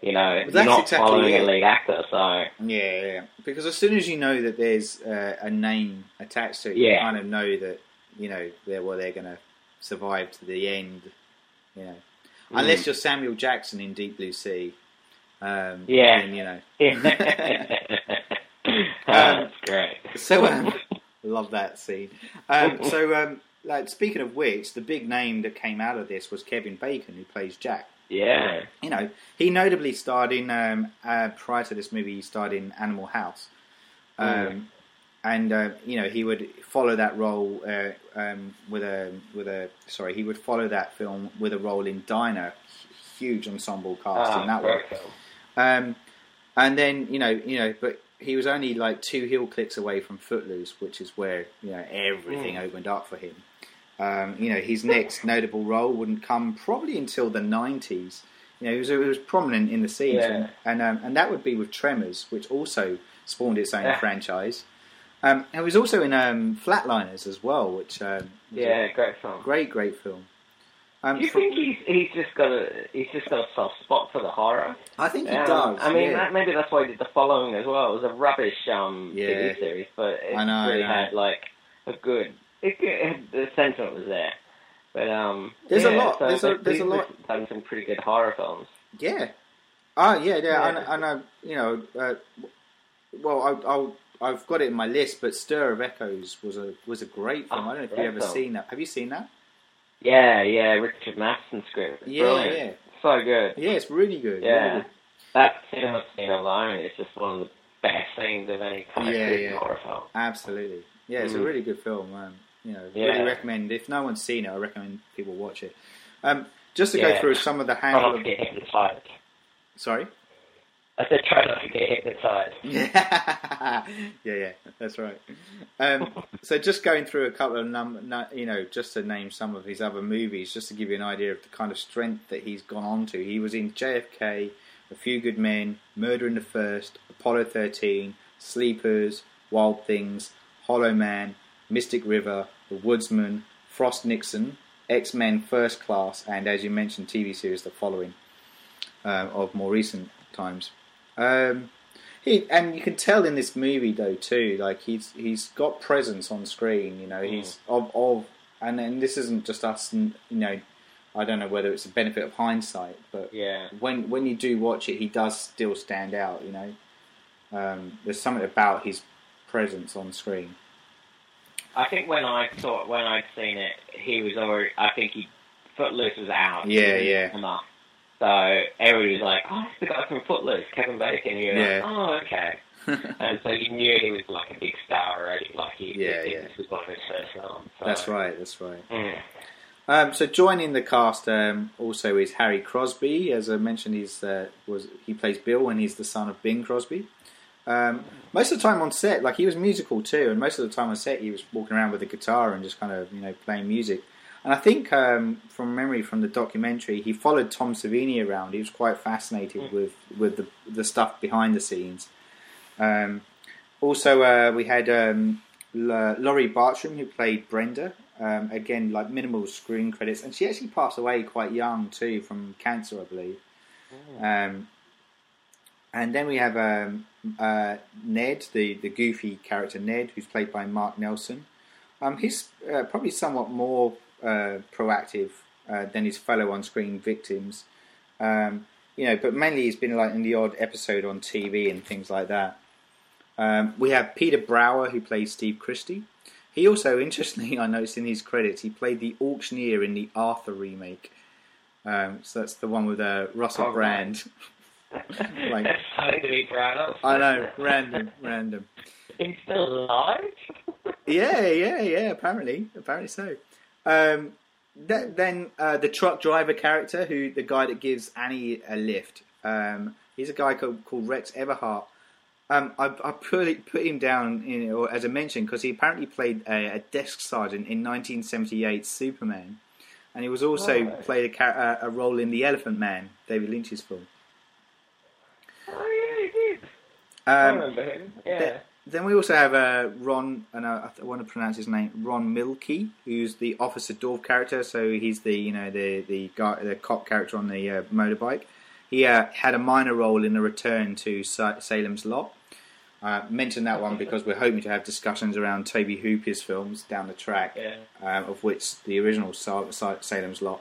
You know, Well, that's not exactly following it. a lead actor, so Yeah, yeah, yeah. because as soon as you know that there's uh, a name attached to it, you kind of know that you know they're well they're going to survive to the end. You know. Unless you're Samuel Jackson in Deep Blue Sea. Um, Yeah. then, you know. that's great. So um, love that scene. Um, so um, like speaking of which, the big name that came out of this was Kevin Bacon, who plays Jack. Yeah. You know, he notably starred in um, uh, prior to this movie. He starred in Animal House, um, Mm. And uh, you know he would follow that role uh, um, with a with a sorry he would follow that film with a role in Diner, huge ensemble cast Oh, in that one. Um, and then you know, you know, but he was only like two heel clicks away from Footloose, which is where you know everything Mm. opened up for him. Um, you know, his next notable role wouldn't come probably until the nineties. You know, he was, he was prominent in the scenes, Yeah. and and, um, and that would be with Tremors, which also spawned its own Yeah. franchise. Um, and he was also in um, Flatliners as well, which um, was a Yeah, great film. great, great film. Um, Do you for- think he's he's just got a he's just got a soft spot for the horror? I think he Um, does. I mean, yeah. that, maybe that's why he did the following as well. It was a rubbish um, Yeah. TV series, but it I know, I really know. had like a good. It, it, the sentiment was there, but um, There's a lot- So there's a- there's a lot- done some pretty good horror films. Yeah. Oh yeah, yeah. Yeah. And, and I, you know, uh, well, I, I'll, I've got it in my list, but Stir of Echoes was a was a great film. Oh, I don't know if you've ever film. seen that. Have you seen that? Yeah, yeah, Richard Matheson script. Yeah, Brilliant. yeah, So good. yeah. It's really good. Yeah. really good. That cinema scene alone is just one of the best scenes of any kind of Yeah, good yeah. horror film. absolutely. Yeah, it's a Mm. really good film. Um, you know, Yeah. really recommend. If no one's seen it, I recommend people watch it. Um, just to go through some of the Try handful not to of. Sorry. I said try not to get hypnotized. Yeah, yeah, yeah, that's right. Um, so just going through a couple of num, you know, just to name some of his other movies, just to give you an idea of the kind of strength that he's gone on to. He was in JFK, A Few Good Men, Murder in the First, Apollo 13, Sleepers, Wild Things, Hollow Man, Mystic River, The Woodsman, Frost Nixon, X Men First Class, and as you mentioned, TV series The Following um, of more recent times. Um, he and you can tell in this movie though too, like he's he's got presence on screen. You know, Mm. he's of of and then this isn't just us. You know, I don't know whether it's a benefit of hindsight, but Yeah. when when you do watch it, he does still stand out. You know, um, there's something about his presence on screen. I think when I thought when I'd seen it, he was already. I think he Footloose was out. Yeah, yeah. up. So everybody was like, "Oh, it's the guy from Footloose, Kevin Bacon." You're Yeah. like, "Oh, okay." And so you knew he was like a big star already. Like he, Yeah, this, yeah. this was one of his first films. So. that's right. That's right. Mm. Um, so joining the cast um, also is Harry Crosby. As I mentioned, he's uh, was he plays Bill and he's the son of Bing Crosby. Um, most of the time on set, like he was musical too, and most of the time on set he was walking around with a guitar and just kind of you know playing music. And I think um, from memory from the documentary, he followed Tom Savini around. He was quite fascinated Mm. with with the the stuff behind the scenes. Um, also, uh, we had um, L- Laurie Bartram who played Brenda. Um, again, like minimal screen credits, and she actually passed away quite young too from cancer, I believe. Um, And then we have um, uh, Ned, the, the goofy character Ned, who's played by Mark Nelson. Um, he's uh, probably somewhat more uh, proactive uh, than his fellow on-screen victims. Um, you know, but mainly he's been like in the odd episode on TV and things like that. Um, we have Peter Brouwer, who plays Steve Christie. He also, interestingly, I noticed in his credits, he played the auctioneer in the Arthur remake. Um, so that's the one with uh, Russell Oh, Brand. like, That's something to proud. I know, random, random. He's still alive. Yeah, yeah, yeah. Apparently, apparently so. Um, th- then uh, the truck driver character, who the guy that gives Annie a lift, um, he's a guy called, called Rex Everhart. Um, I, I put it, put him down in, or as a mention because he apparently played a, a desk sergeant in 1978 Superman, and he was also Right. played a, a, a role in The Elephant Man, David Lynch's film. Oh, yeah, he did. I Um, remember him. Yeah. Th- Then we also have uh, Ron, and uh, I I want to pronounce his name, Ron Millkie, who's the Officer Dorf character. So he's the you know the the guy, the cop character on the uh, motorbike. He uh, had a minor role in the Return to Sa- Salem's Lot. Uh, mention that one because we're hoping to have discussions around Tobe Hooper's films down the track, Yeah. um, of which the original Sa- Sa- Salem's Lot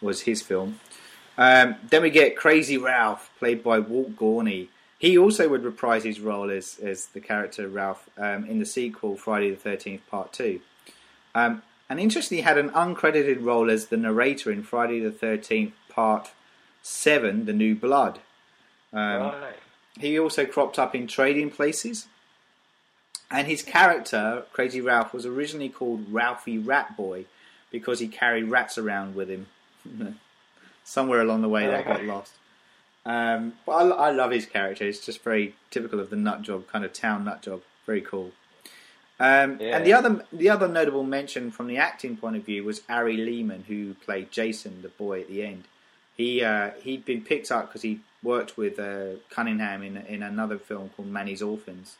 was his film. Um, then we get Crazy Ralph, played by Walt Gorney. He also would reprise his role as, as the character Ralph um, in the sequel, Friday the 13th, Part 2. Um, and interestingly, he had an uncredited role as the narrator in Friday the 13th, Part 7, The New Blood. Um, right. he also cropped up in Trading Places. And his character, Crazy Ralph, was originally called Ralphie Rat Boy because he carried rats around with him. Somewhere along the way that got lost. Um, but I, I love his character. It's just very typical of the nut job, kind of town nut job. Very cool. Um, Yeah. And the other the other notable mention from the acting point of view was Ari Lehman, who played Jason, the boy at the end. He uh, he'd been picked up because he worked with uh, Cunningham in in another film called Manny's Orphans.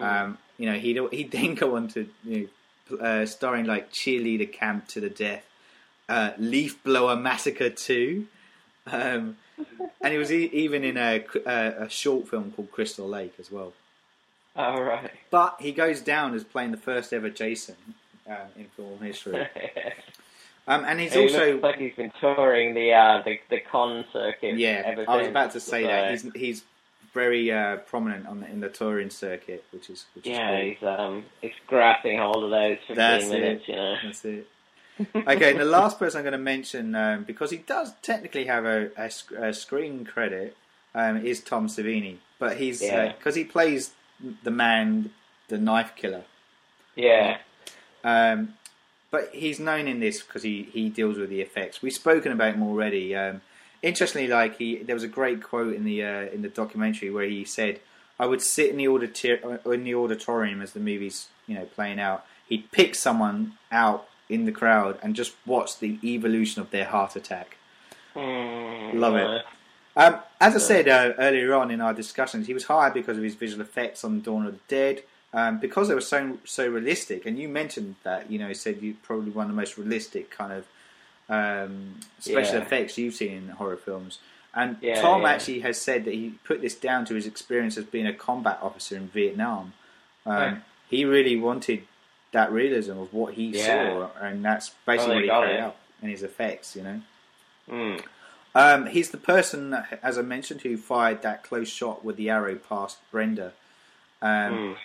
Um, you know, he'd he'd then go on to you know, uh, starring like Cheerleader Camp to the Death, uh, Leaf Blower Massacre Two, um, and he was e- even in a, a a short film called Crystal Lake as well. All right. But he goes down as playing the first ever Jason um, in film history, um, and he's he also looks like he's been touring the uh, the the con circuit. Yeah, ever I was about to say that he's he's very uh, prominent on the, in the touring circuit, which is which yeah, is he's um he's grasping hold of those fifteen That's minutes. it. You know. That's it. Okay, and the last person I'm going to mention um, because he does technically have a, a, a screen credit um, is Tom Savini, but he's Yeah. because he plays the man, the knife killer. Yeah. Um, but he's known in this because he, he deals with the effects. We've spoken about him already. Um, interestingly, like he, there was a great quote in the uh, in the documentary where he said, "I would sit in the auditor- in the auditorium as the movie's you know playing out. He'd pick someone out in the crowd and just watch the evolution of their heart attack." Mm, Love it. Um, as I said uh, earlier on in our discussions, he was hired because of his visual effects on Dawn of the Dead, um, because they were so so realistic. And you mentioned that, you know, said you probably one of the most realistic kind of um, special Yeah. effects you've seen in horror films. And Yeah, Tom yeah. actually has said that he put this down to his experience as being a combat officer in Vietnam. Um. He really wanted that realism of what he Yeah. saw, and that's basically they what he carried it. out in his effects. You know. Mm. Um, he's the person, as I mentioned, who fired that close shot with the arrow past Brenda. Um, Mm.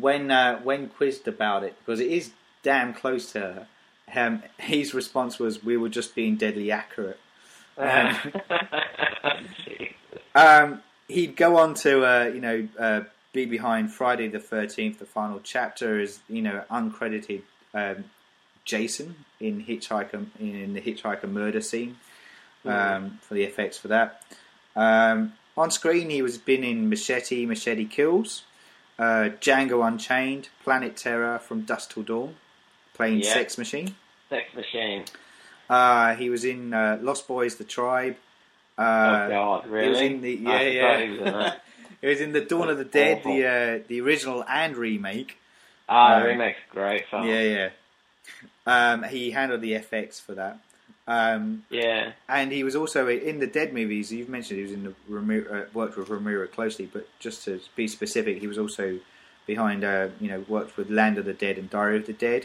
When uh, when quizzed about it, because it is damn close to her, um, his response was, "We were just being deadly accurate." Um, Um, he'd go on to, uh, you know, uh, be behind Friday the Thirteenth. The final chapter is, you know, uncredited um, Jason in Hitchhiker in the Hitchhiker murder scene um, for the effects for that. Um, on screen, he was been in Machete, Machete Kills, uh, Django Unchained, Planet Terror, From Dusk Till Dawn, playing Yeah. Sex Machine. Sex machine. Uh, he was in uh, Lost Boys: The Tribe. Uh, oh God, really? He was in the yeah yeah. Forgot he was in that. it was in the Dawn of the Dead, awful. the uh, the original and remake. Ah, Um, the remake's great fun. Yeah, yeah. Um, he handled the FX for that. Um, Yeah. and he was also in the Dead movies. You've mentioned he was in the Romero, uh, worked with Romero closely, but just to be specific, he was also behind. Uh, you know, worked with Land of the Dead and Diary of the Dead.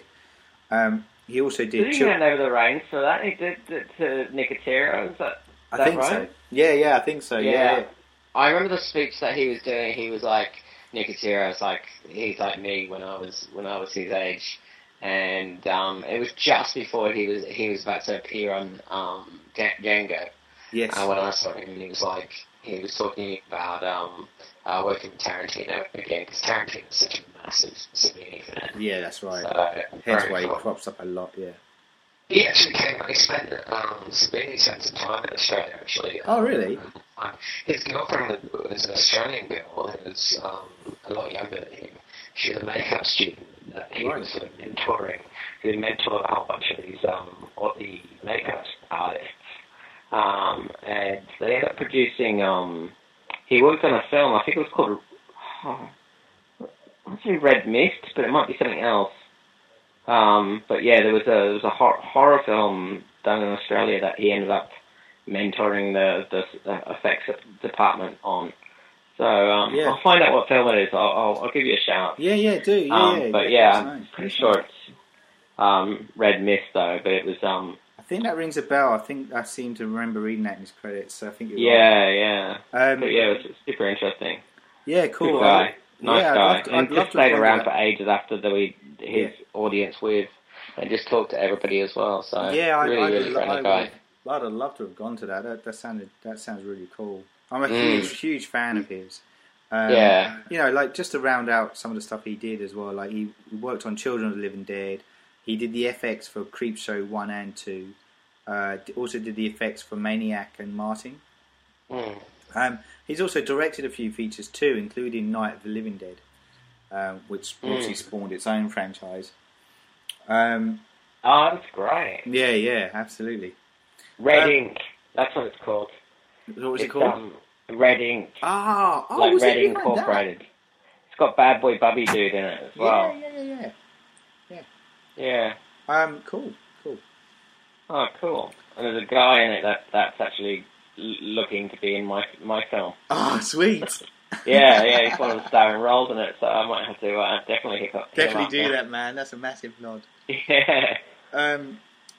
Um, he also Did did. he hand over the reins for that? He did to Nicotero. Is that? I that think so. right? Yeah, yeah, I think so. Yeah, Yeah. I remember the speech that he was doing. He was like, Nicotero's like he's like me when I was when I was his age, and um, it was just before he was he was about to appear on um, Django. yes. Uh, when I saw him, he was like he was talking about um, uh, working with Tarantino again because Tarantino is such a massive Savini fan. yeah, that's right. So, Hence why he crops up a lot. Yeah. He actually came. He spent um, spent some time in Australia actually. Oh, really? Um, his girlfriend was an Australian girl who was um, a lot younger than him. She was a makeup student that he Right. was mentoring. He mentored a whole bunch of these um, Aussie makeup artists. Um, and they ended up producing. Um, he worked on a film. I think it was called. I say Red Mist, but it might be something else. Um, but yeah, there was a there was a hor- horror film done in Australia that he ended up mentoring the the, effects department on. So um, Yeah. I'll find out what film it is. I'll I'll, I'll give you a shout. Yeah, yeah, do. Yeah, Um, yeah. but yeah, yeah, I'm nice. pretty sure nice. it's um, Red Mist though. But it was um, I think that rings a bell. I think I seem to remember reading that in his credits. So I think you're yeah, yeah. Um, But yeah, it was super interesting. yeah, cool. Good guy. Nice yeah, I'd guy. love to- and I'd just stayed around out. for ages after the we, his audience with, and just talked to everybody as well. So yeah, I, really, I'd, really lo- friendly I guy. I'd have loved to have gone to that. That, that sounded that sounds really cool. I'm a Mm. huge, huge fan of his. Um, Yeah. you know, like just to round out some of the stuff he did as well. Like he worked on Children of the Living Dead. He did the FX for Creepshow one and two. Uh, also did the effects for Maniac and Martin. Mm. Um, he's also directed a few features too, including Night of the Living Dead, um, which Mm. obviously spawned its own franchise. Um, Oh, that's great. yeah, yeah, absolutely. Red Um, Ink. That's what it's called. What was it called? Um, Red Ink. Ah, oh, like was Red it behind Incorporated. It's got Bad Boy Bubby Dude in it as well. Yeah, yeah, yeah, Yeah. yeah. Um, cool, cool. Oh, cool. And there's a guy in it that that's actually looking to be in my my film. Ah, sweet. Yeah, yeah, he's one of the starring roles in it, so I might have to uh, definitely hit up. Definitely do that, man. That's a massive nod. Yeah. Um,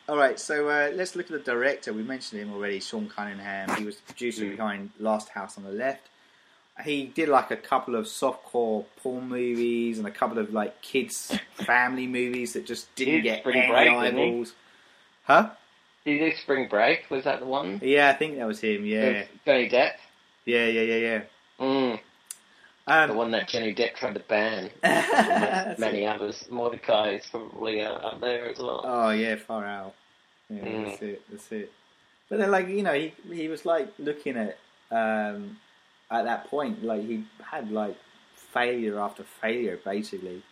all right, so uh, let's look at the director. We mentioned him already, Sean Cunningham. He was the producer Mm. behind Last House on the Left. He did like a couple of softcore porn movies and a couple of like kids family movies that just didn't He did get Spring any Break, didn't he? eyeballs. Huh? Did you do Spring Break? Was that the one? Yeah, I think that was him. Yeah, With Johnny Depp, yeah, yeah, yeah, yeah. mm. The Um, one that Johnny Depp tried to ban. Many others. Mortdecai is probably uh, up there as well. Oh yeah, far out. Yeah, Mm. that's it. That's it. But then, like you know, he he was like looking at um at that point, like he had like failure after failure, basically,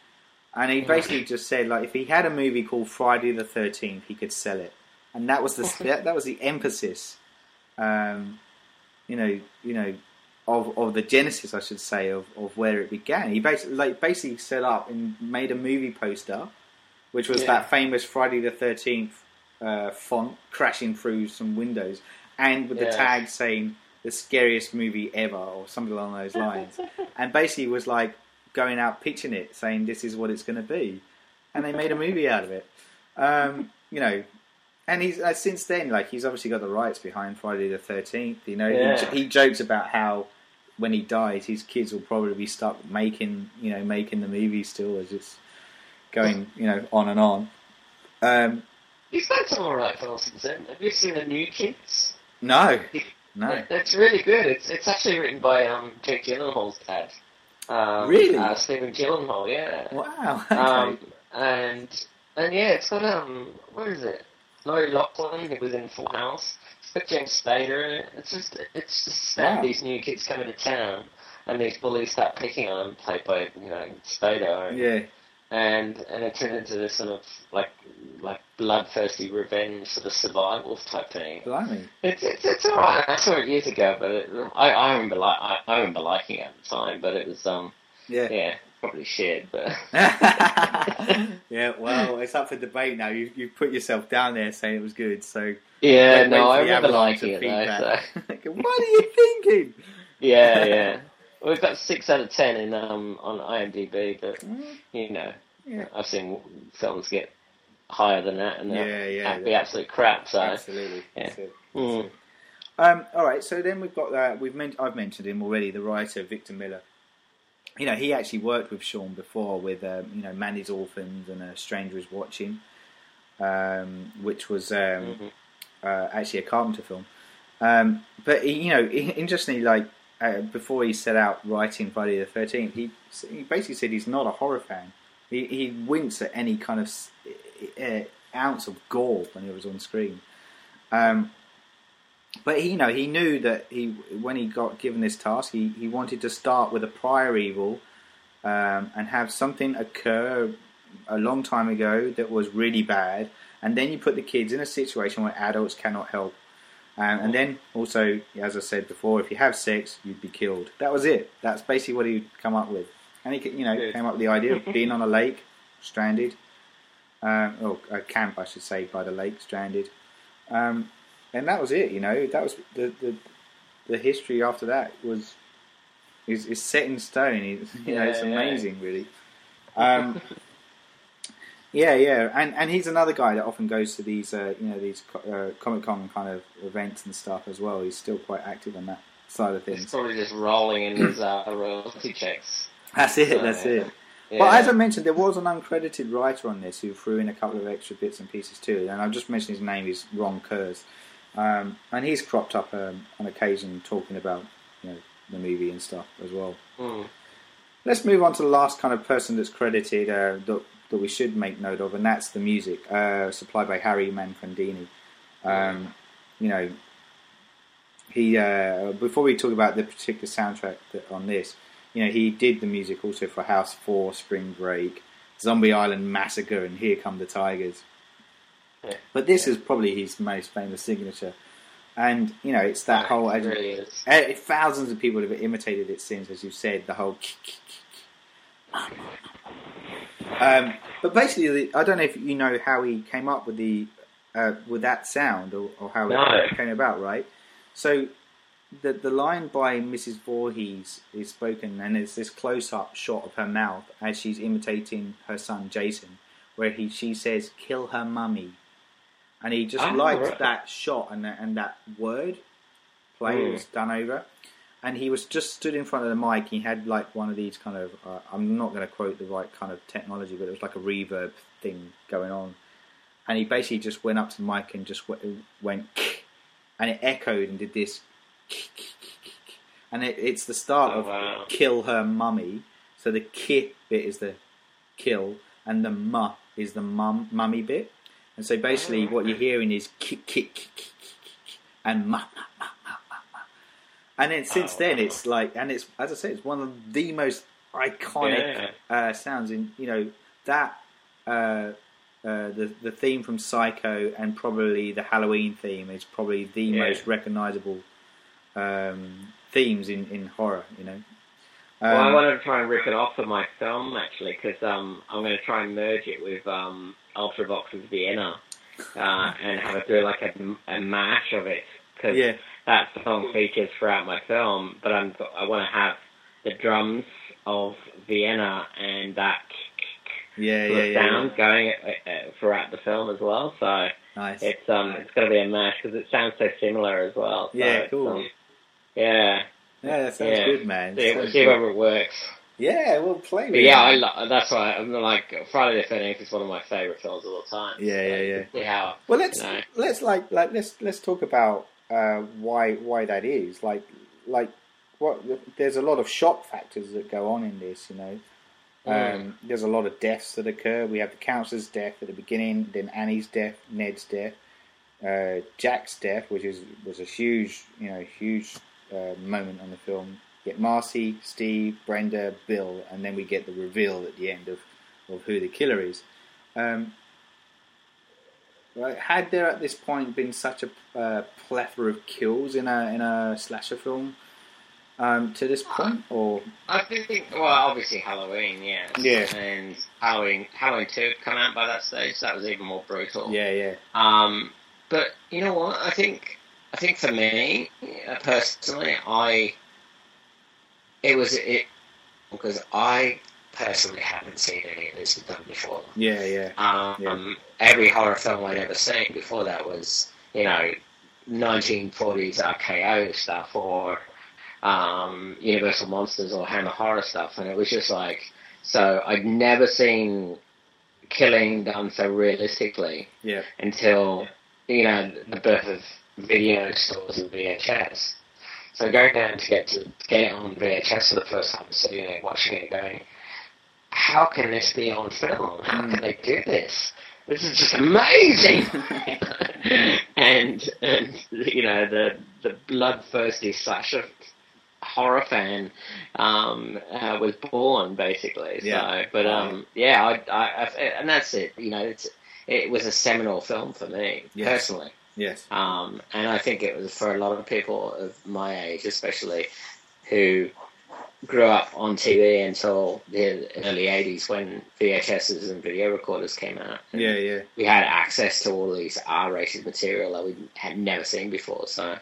and he basically just said like if he had a movie called Friday the Thirteenth, he could sell it, and that was the that, that was the emphasis. Um, you know, you know. Of, of the genesis, I should say, of, of where it began. He basically like basically set up and made a movie poster, which was Yeah. that famous Friday the Thirteenth uh, font crashing through some windows, and with the tag saying "the scariest movie ever" or something along those lines, and basically was like going out pitching it, saying this is what it's going to be, and they made a movie out of it. Um, you know, and he's uh, since then like he's obviously got the rights behind Friday the Thirteenth. You know, Yeah. he, he jokes about how when he dies, his kids will probably be stuck making you know making the movie still as it's going you know on and on. Um, He's done some alright films since then. Have you seen The New Kids? no, no, That's really good. It's it's actually written by um, Jake Gyllenhaal's dad. Um, Really? Uh, Stephen Gyllenhaal, yeah. wow, okay. Um, and and yeah, it's got um, what is it? Lori Loughlin, who was in Full House. It's James Spader in it. It's just it's just sad these new kids coming to town and these bullies start picking on them, played by you know Spader, yeah, and and it turns into this sort of like like bloodthirsty revenge sort of survival type thing. blimey. It's it's, it's alright. I saw it years ago, but it, I I remember like I, I remember liking it at the time, but it was um Yeah. yeah probably shit, but yeah, well, it's up for debate now. You you put yourself down there saying it was good, so Yeah, wait- no, wait I remember liking it though. So. what are you thinking? Yeah, yeah. We've got six out of ten in um on IMDb, but you know, Yeah. I've seen films get higher than that, and Yeah, yeah, be yeah. absolute crap. So, Absolutely. yeah. That's it. Mm. Um, all right, so then we've got uh, we've men- I've mentioned him already, the writer Victor Miller. You know, he actually worked with Sean before with um, you know Manny's Orphans and A Stranger Is Watching, um, which was um, Mhm. uh, actually a Carpenter film. Um, but he, you know, interestingly, like uh, before he set out writing Friday the Thirteenth, he he basically said he's not a horror fan. He he winced at any kind of uh, ounce of gore when he was on screen. Um, but he, you know, he knew that he when he got given this task, he, he wanted to start with a prior evil um, and have something occur a long time ago that was really bad, and then you put the kids in a situation where adults cannot help. Um, and then also, as I said before, if you have sex, you'd be killed. That was it. That's basically what he come up with. And he, you know, Good. came up with the idea of being on a lake, stranded, um, or a camp, I should say, by the lake, stranded. Um, and that was it. You know, that was the the, the history after that was is, is set in stone. It's, you know, it's Yeah, yeah. amazing, really. Um, yeah, yeah, and and he's another guy that often goes to these uh, you know these uh, Comic Con kind of events and stuff as well. He's still quite active on that side of He's things. probably just rolling in his uh, royalty checks. That's it. So, That's it. Yeah. Well, as I mentioned, there was an uncredited writer on this who threw in a couple of extra bits and pieces too. And I've just mentioned his name is Ron Kurz, um, and he's cropped up um, on occasion talking about you know the movie and stuff as well. Mm. Let's move on to the last kind of person that's credited uh, that, that we should make note of, and that's the music uh, supplied by Harry Manfredini. Um, you know, he uh, before we talk about the particular soundtrack that, on this, you know, he did the music also for House Four, Spring Break, Zombie Island Massacre, and Here Come the Tigers. Yeah. But this is probably his most famous signature, and you know, it's that Yeah, whole. it really is. Uh, thousands of people have imitated it since, as you said, the whole. Um, but basically, I don't know if you know how he came up with the uh, with that sound or, or how No. it came about, right? So the the line by Mrs. Voorhees is spoken, and it's this close up shot of her mouth as she's imitating her son Jason, where he she says, "Kill her mummy," and he just Ah, liked right. that shot and that, and that word play Mm. was done over. And he was just stood in front of the mic. He had like one of these kind of, uh, I'm not going to quote the right kind of technology, but it was like a reverb thing going on. And he basically just went up to the mic and just w- went, and it echoed and did this. And it, it's the start Oh, of wow. kill her mummy. So the ki bit is the kill, and the mu is the mum mummy bit. And so basically, what you're hearing is kick, kick, kick, kick, kick, kick, and ma, ma, ma, ma, ma, ma. And then since Oh, then, wow. it's like, and it's as I say, it's one of the most iconic uh, sounds in you know that uh, uh, the the theme from Psycho and probably the Halloween theme is probably the Yeah. most recognizable um, themes in, in horror. You know. Well, I Um, wanted to try and rip it off for my film actually, because um, I'm going to try and merge it with um, Ultravox's Vienna uh, and have it do like a, a mash of it. Because yeah, that song features throughout my film, but I'm, I want to have the drums of Vienna and that yeah, yeah, yeah, sound yeah. going uh, uh, throughout the film as well. So Nice. it's um it's going to be a mash because it sounds so similar as well. So Yeah, cool. um, yeah, Yeah, that sounds yeah. good, man. see, Sounds see whether it works. Yeah, well, play with But it. yeah, I lo- that's why I'm like Friday the Thirteenth is one of my favorite films of all time. Yeah, yeah, yeah. how Well, let's you know. let's like like let's let's talk about uh, why why that is. Like like what there's a lot of shock factors that go on in this. You know, um, there's a lot of deaths that occur. We have the councillor's death at the beginning, then Annie's death, Ned's death, uh, Jack's death, which is was a huge you know huge uh, moment on the film. Get Marcy, Steve, Brenda, Bill, and then we get the reveal at the end of, of who the killer is. Um, Right. Had there at this point been such a uh, plethora of kills in a in a slasher film, um, to this point, or I think, well, obviously Halloween, yeah. Yeah. And Halloween, Halloween 2 come out by that stage, so that was even more brutal. yeah, yeah, Um, but you know what? I think I think for me uh, personally, I it was it because I personally haven't seen any of this done before. yeah, yeah, Um, Every horror film I'd ever seen before that was you know 1940s RKO stuff or um, Universal Monsters or Hammer Horror stuff, and it was just like so I'd never seen killing done so realistically yeah, until you know the birth of video stores and VHS. So going down to get to get it on VHS for the first time, sitting there watching it, going, "How can this be on film? How can they do this? This is just amazing!" and and you know the the bloodthirsty slasher horror fan um, uh, was born basically. So, Yeah. but um, yeah, I, I, I, and that's it. You know, it's it was a seminal film for me personally. Yes, Um, and I think it was for a lot of people of my age, especially who grew up on TV until the early 80s when VHSs and video recorders came out. Yeah, yeah, We had access to all these R rated material that we had never seen before. So,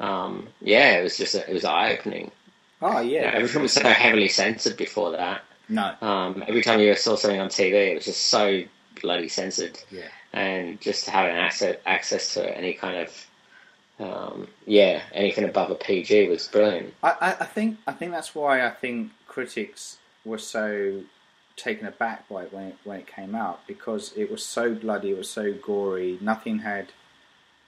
um, yeah, it was just, it was eye opening. oh yeah, Everything was so heavily censored before that. no, Um, every time you saw something on TV, it was just so bloody censored yeah, and just to having access access to any kind of um, yeah anything above a PG was brilliant. I, I, think I think that's why I think critics were so taken aback by it when it when it came out because it was so bloody, it was so gory. Nothing had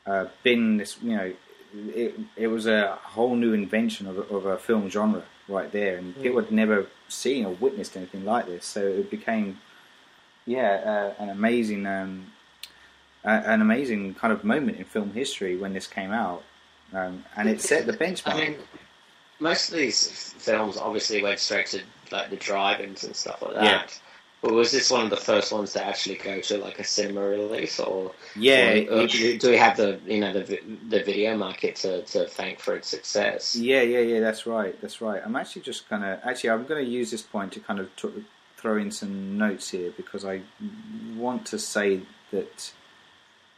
uh, been this, you know, it it was a whole new invention of a, of a film genre right there, and people had never seen or witnessed anything like this. So it became, yeah, uh, an amazing. Um, an amazing kind of moment in film history when this came out, um, and it set the benchmark. I mean, most of these films obviously went straight to like the drive-ins and stuff like that. Yeah. But was this one of the first ones to actually go to like a cinema release, or yeah, or, or do, do we have the you know the the video market to, to thank for its success? Yeah, yeah, yeah. That's right. That's right. I'm actually just gonna actually I'm gonna use this point to kind of t- throw in some notes here because I want to say that.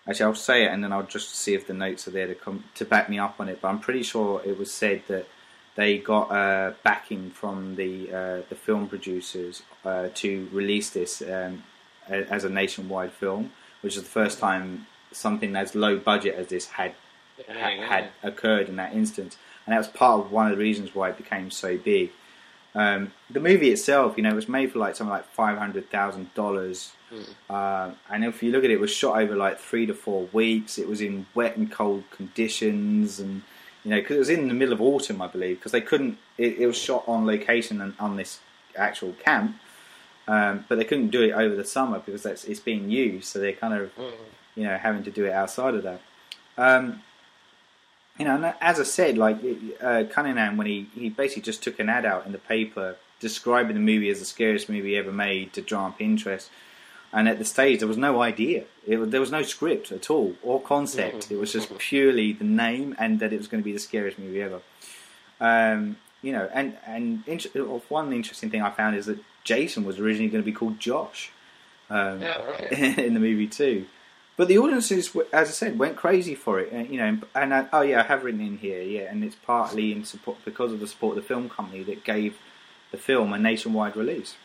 Actually, I'll say it and then I'll just see if the notes are there to come to back me up on it. But I'm pretty sure it was said that they got uh, backing from the uh, the film producers uh, to release this um, a- as a nationwide film, which is the first time something as low budget as this had ha- had occurred in that instance, and that was part of one of the reasons why it became so big. Um, the movie itself, you know, was made for like something like five hundred thousand dollars, um, and if you look at it, it was shot over like three to four weeks. It was in wet and cold conditions, and you know, because it was in the middle of autumn, I believe, because they couldn't. It, it was shot on location and on this actual camp, um, but they couldn't do it over the summer because that's it's being used. So they're kind of you know, having to do it outside of that. You know, and as I said, like uh, Cunningham, when he, he basically just took an ad out in the paper describing the movie as the scariest movie ever made to drum up interest. And at the stage, there was no idea. It, there was no script at all or concept. It was just purely the name and that it was going to be the scariest movie ever. Um, you know, and and inter- one interesting thing I found is that Jason was originally going to be called Josh um, Yeah, right. in the movie too. But the audiences, as I said, went crazy for it. And, you know, and I, oh yeah, I have written in here, yeah, and it's partly in support because of the support of the film company that gave the film a nationwide release.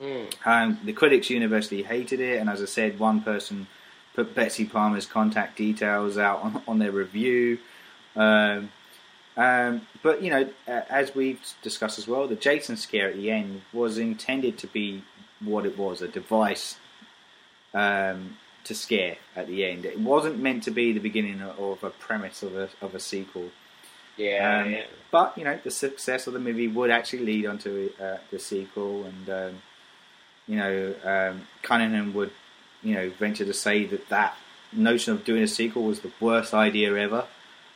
Mm. Um, the critics universally hated it, and as I said, one person put Betsy Palmer's contact details out on, on their review. Um, um, but you know, as we've discussed as well, the Jason scare at the end was intended to be what it was—a device um, to scare at the end. It wasn't meant to be the beginning of a premise of a of a sequel. Yeah, Um, yeah. But you know, the success of the movie would actually lead onto uh, the sequel, and um, you know, um, Cunningham would, you know, venture to say that that notion of doing a sequel was the worst idea ever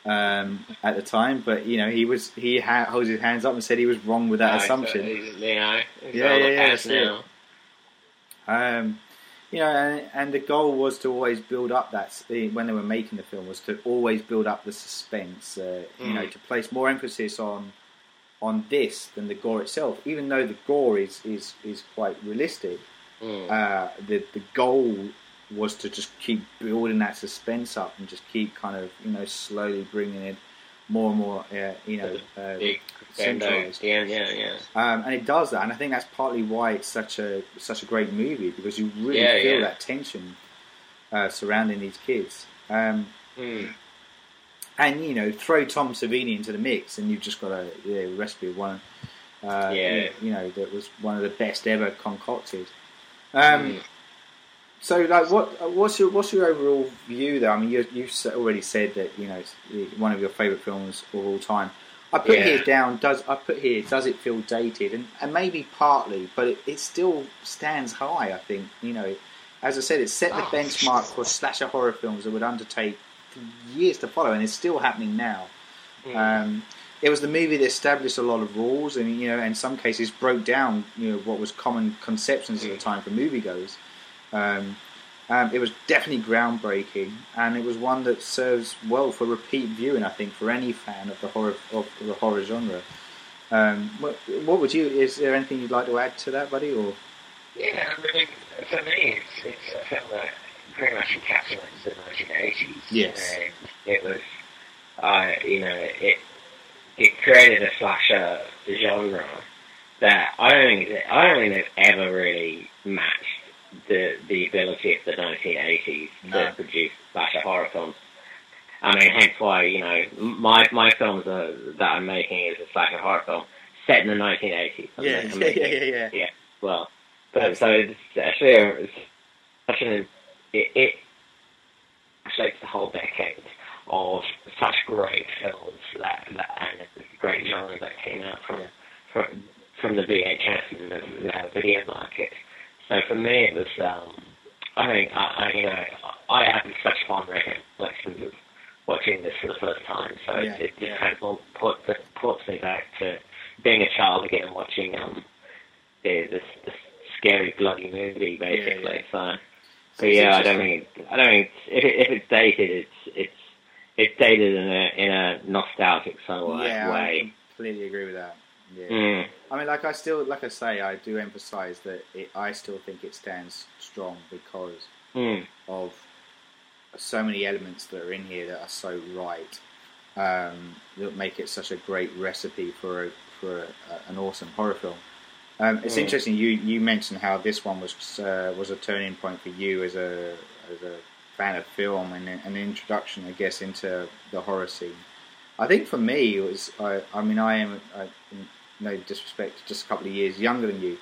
um, at the time. But you know, he was he ha- holds his hands up and said he was wrong with that No, assumption. You know, Yeah, yeah, yeah, path that's it. now. Um, you know, and, and the goal was to always build up that when they were making the film was to always build up the suspense. Uh, You know, Mm. to place more emphasis on on this than the gore itself. Even though the gore is is, is quite realistic, Mm. uh, the the goal was to just keep building that suspense up and just keep kind of you know slowly bringing it more and more uh, you know uh, Big crescendo at centralized. end, yeah, yeah. Um, and it does that, and I think that's partly why it's such a such a great movie because you really Yeah, feel yeah. that tension uh, surrounding these kids. Um, Mm. and you know, throw Tom Savini into the mix, and you've just got a yeah, recipe of one. Uh, Yeah. you know that was one of the best ever concocted. Um, Mm. So, like, what what's your what's your overall view there? I mean, you you've already said that you know it's one of your favourite films of all time. I put Yeah. here down. Does I put here? Does it feel dated? And and maybe partly, but it, it still stands high. I think you know, as I said, it set the Oh. benchmark for slasher horror films that would undertake years to follow, and it's still happening now. Mm. Um, it was the movie that established a lot of rules, and you know, in some cases, broke down you know what was common conceptions at the time for moviegoers. Um, um, it was definitely groundbreaking, and it was one that serves well for repeat viewing. I think for any fan of the horror of the horror genre. Um, what, what would you? Is there anything you'd like to add to that, buddy? Or Yeah, I mean, for me, it's, it's a film that pretty much encapsulates the 1980s. Yes. And it was, uh, you know, it it created a slasher genre that I don't think I don't think they've ever really matched the the ability of the 1980s No. to ah. produce slasher horror films. I mean, hence why you know my my films are, that I'm making is a slasher horror film set in the 1980s. I'm yeah, I'm yeah, yeah, yeah, yeah. well. But so it's actually a, it's such an it, it reflects the whole decade of such great films that, that and great genres that came out from from from the VHS and the, the video market. So for me, it was um, I think I, I you know I had such fun recollections of watching this for the first time. So Yeah, it, it just yeah. kind of puts puts me back to being a child again, watching um the, this, this scary bloody movie basically. So, so it's yeah, I don't think I don't think it's, if it, if it's dated, it's it's it's dated in a in a nostalgic sort of yeah, I completely agree with that. Yeah. Mm. I mean, like I still, like I say, I do emphasise that it, I still think it stands strong because Mm. of so many elements that are in here that are so right um, that make it such a great recipe for a, for a, an awesome horror film. Um, it's Mm. interesting you you mentioned how this one was uh, was a turning point for you as a as a fan of film and an introduction, I guess, into the horror scene. I think for me it was I, I mean I am I, no disrespect just a couple of years younger than you,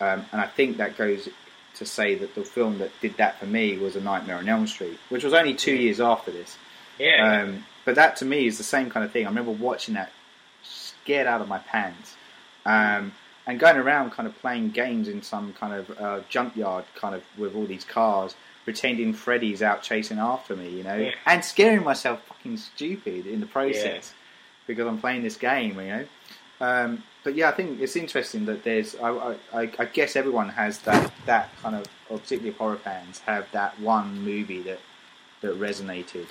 um, and I think that goes to say that the film that did that for me was A Nightmare on Elm Street, which was only two years after this. Yeah. Um, but that to me is the same kind of thing. I remember watching that scared out of my pants. Um, and going around kind of playing games in some kind of uh, junkyard kind of with all these cars, pretending Freddy's out chasing after me, you know, Yeah. and scaring myself fucking stupid in the process because I'm playing this game, you know. Um, but yeah, I think it's interesting that there's. I, I, I guess everyone has that that kind of, or particularly horror fans, have that one movie that that resonated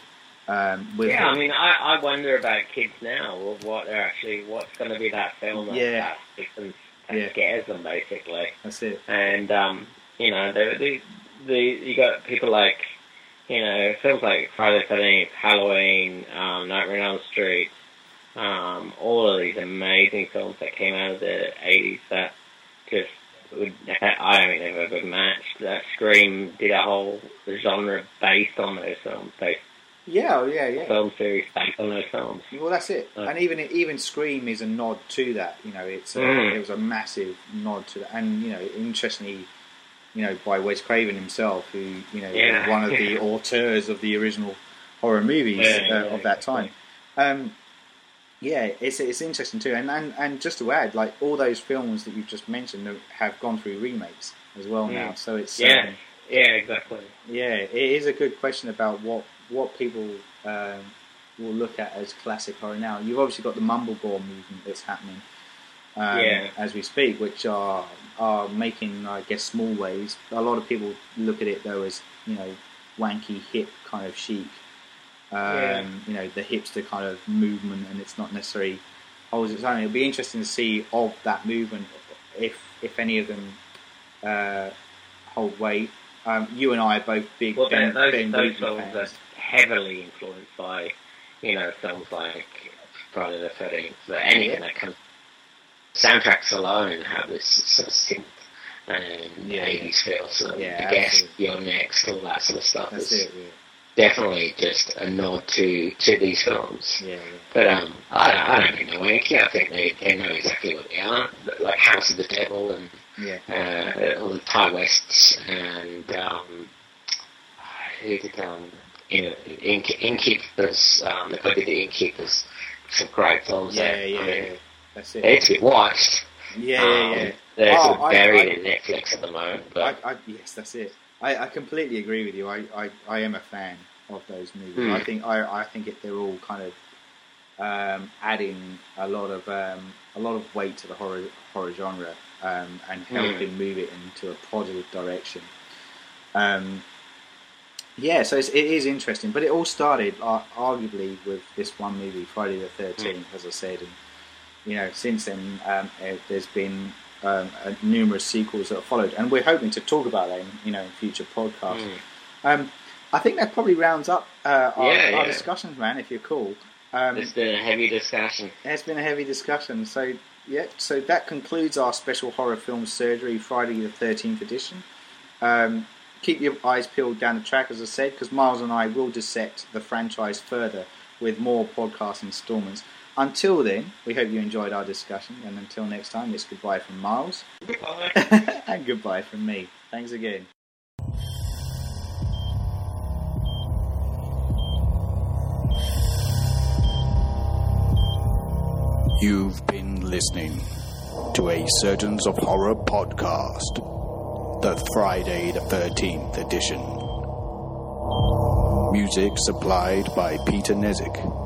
um, with. yeah, them. I mean, I, I wonder about kids now. What, what they're actually, what's going to be that film that, Yeah. sticks them, Yeah. scares them, basically. that's it. and um, you know, the, the the you got people like you know films like Friday the Thirteenth, Halloween, um, Nightmare on Elm Street, um, all of these amazing films that came out of the eighties that just would I don't think they've ever matched. That Scream did a whole genre based on those films, based Yeah, oh, yeah, yeah. film series based on those films. Well, that's it. Uh, and even even Scream is a nod to that. You know, it's a, Mm. it was a massive nod to that. And you know, interestingly, you know, by Wes Craven himself, who you know Yeah. one of the auteurs of the original horror movies Yeah, uh, yeah, of that time. Um, yeah, it's it's interesting too. And, and and just to add, like all those films that you've just mentioned have gone through remakes as well Mm. now. So it's Yeah. um, Yeah, exactly. yeah, it is a good question about what what people um, will look at as classic horror now. You've obviously got the mumblecore movement that's happening um, Yeah. as we speak, which are are making, I guess, small waves. A lot of people look at it though as you know wanky hip kind of chic. Um, Yeah. You know the hipster kind of movement, and it's not necessarily holds its own. It'll be interesting to see of that movement if if any of them uh, hold weight. Um, you and I are both big Well, Ben, those, ben those Wheatley films are heavily influenced by, you know, films like Friday the 13th, but anything that comes. Soundtracks alone have this sort of synth and Yeah. 80s feel, so Yeah, I guess. You're Next, all that sort of stuff That's is it. Yeah, definitely just a nod to, to these films. yeah. yeah. But um, I, I don't think they're wanky. I think they, they know exactly what they are, like House of the Devil and yeah. uh, all the Ti Wests and um, who did um, in, in, Innkeepers, um, the guy who did the Innkeepers, some great films. Yeah, there. yeah, I mean, yeah. That's it. It's been watched. Yeah, um, yeah, yeah. They're Oh, sort of buried I- in Netflix at the moment, But I, I, yes, that's it. I, I completely agree with you. I, I, I am a fan of those movies. Hmm. I think I, I think it, they're all kind of um, adding a lot of um, a lot of weight to the horror horror genre um, and Hmm. helping move it into a positive direction. Um, yeah, so it's, it is interesting, but it all started uh, arguably with this one movie, Friday the Thirteenth, as I said, and you know since then um, uh, there's been um, uh, numerous sequels that have followed, and we're hoping to talk about that in you know in future podcasts. mm, Um, I think that probably rounds up uh, our, Yeah, our discussions, man. If you're cool, um, it's been a heavy discussion. it's been a heavy discussion. So yeah, so that concludes our special horror film surgery Friday the Thirteenth edition. Um, keep your eyes peeled down the track, as I said, because Miles and I will dissect the franchise further with more podcast instalments. Until then, we hope you enjoyed our discussion, and until next time, it's goodbye from Miles Goodbye. and goodbye from me. Thanks again. You've been listening to a Surgeons of Horror podcast, the Friday the 13th edition. Music supplied by Peter Nezik.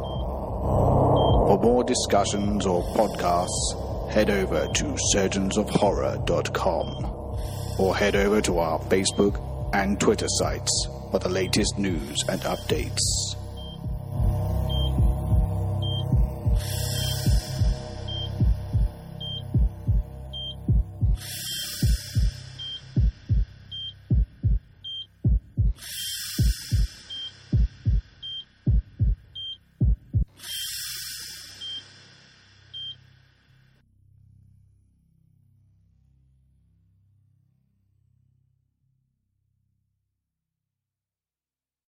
For more discussions or podcasts, head over to surgeonsofhorror.com or head over to our Facebook and Twitter sites for the latest news and updates.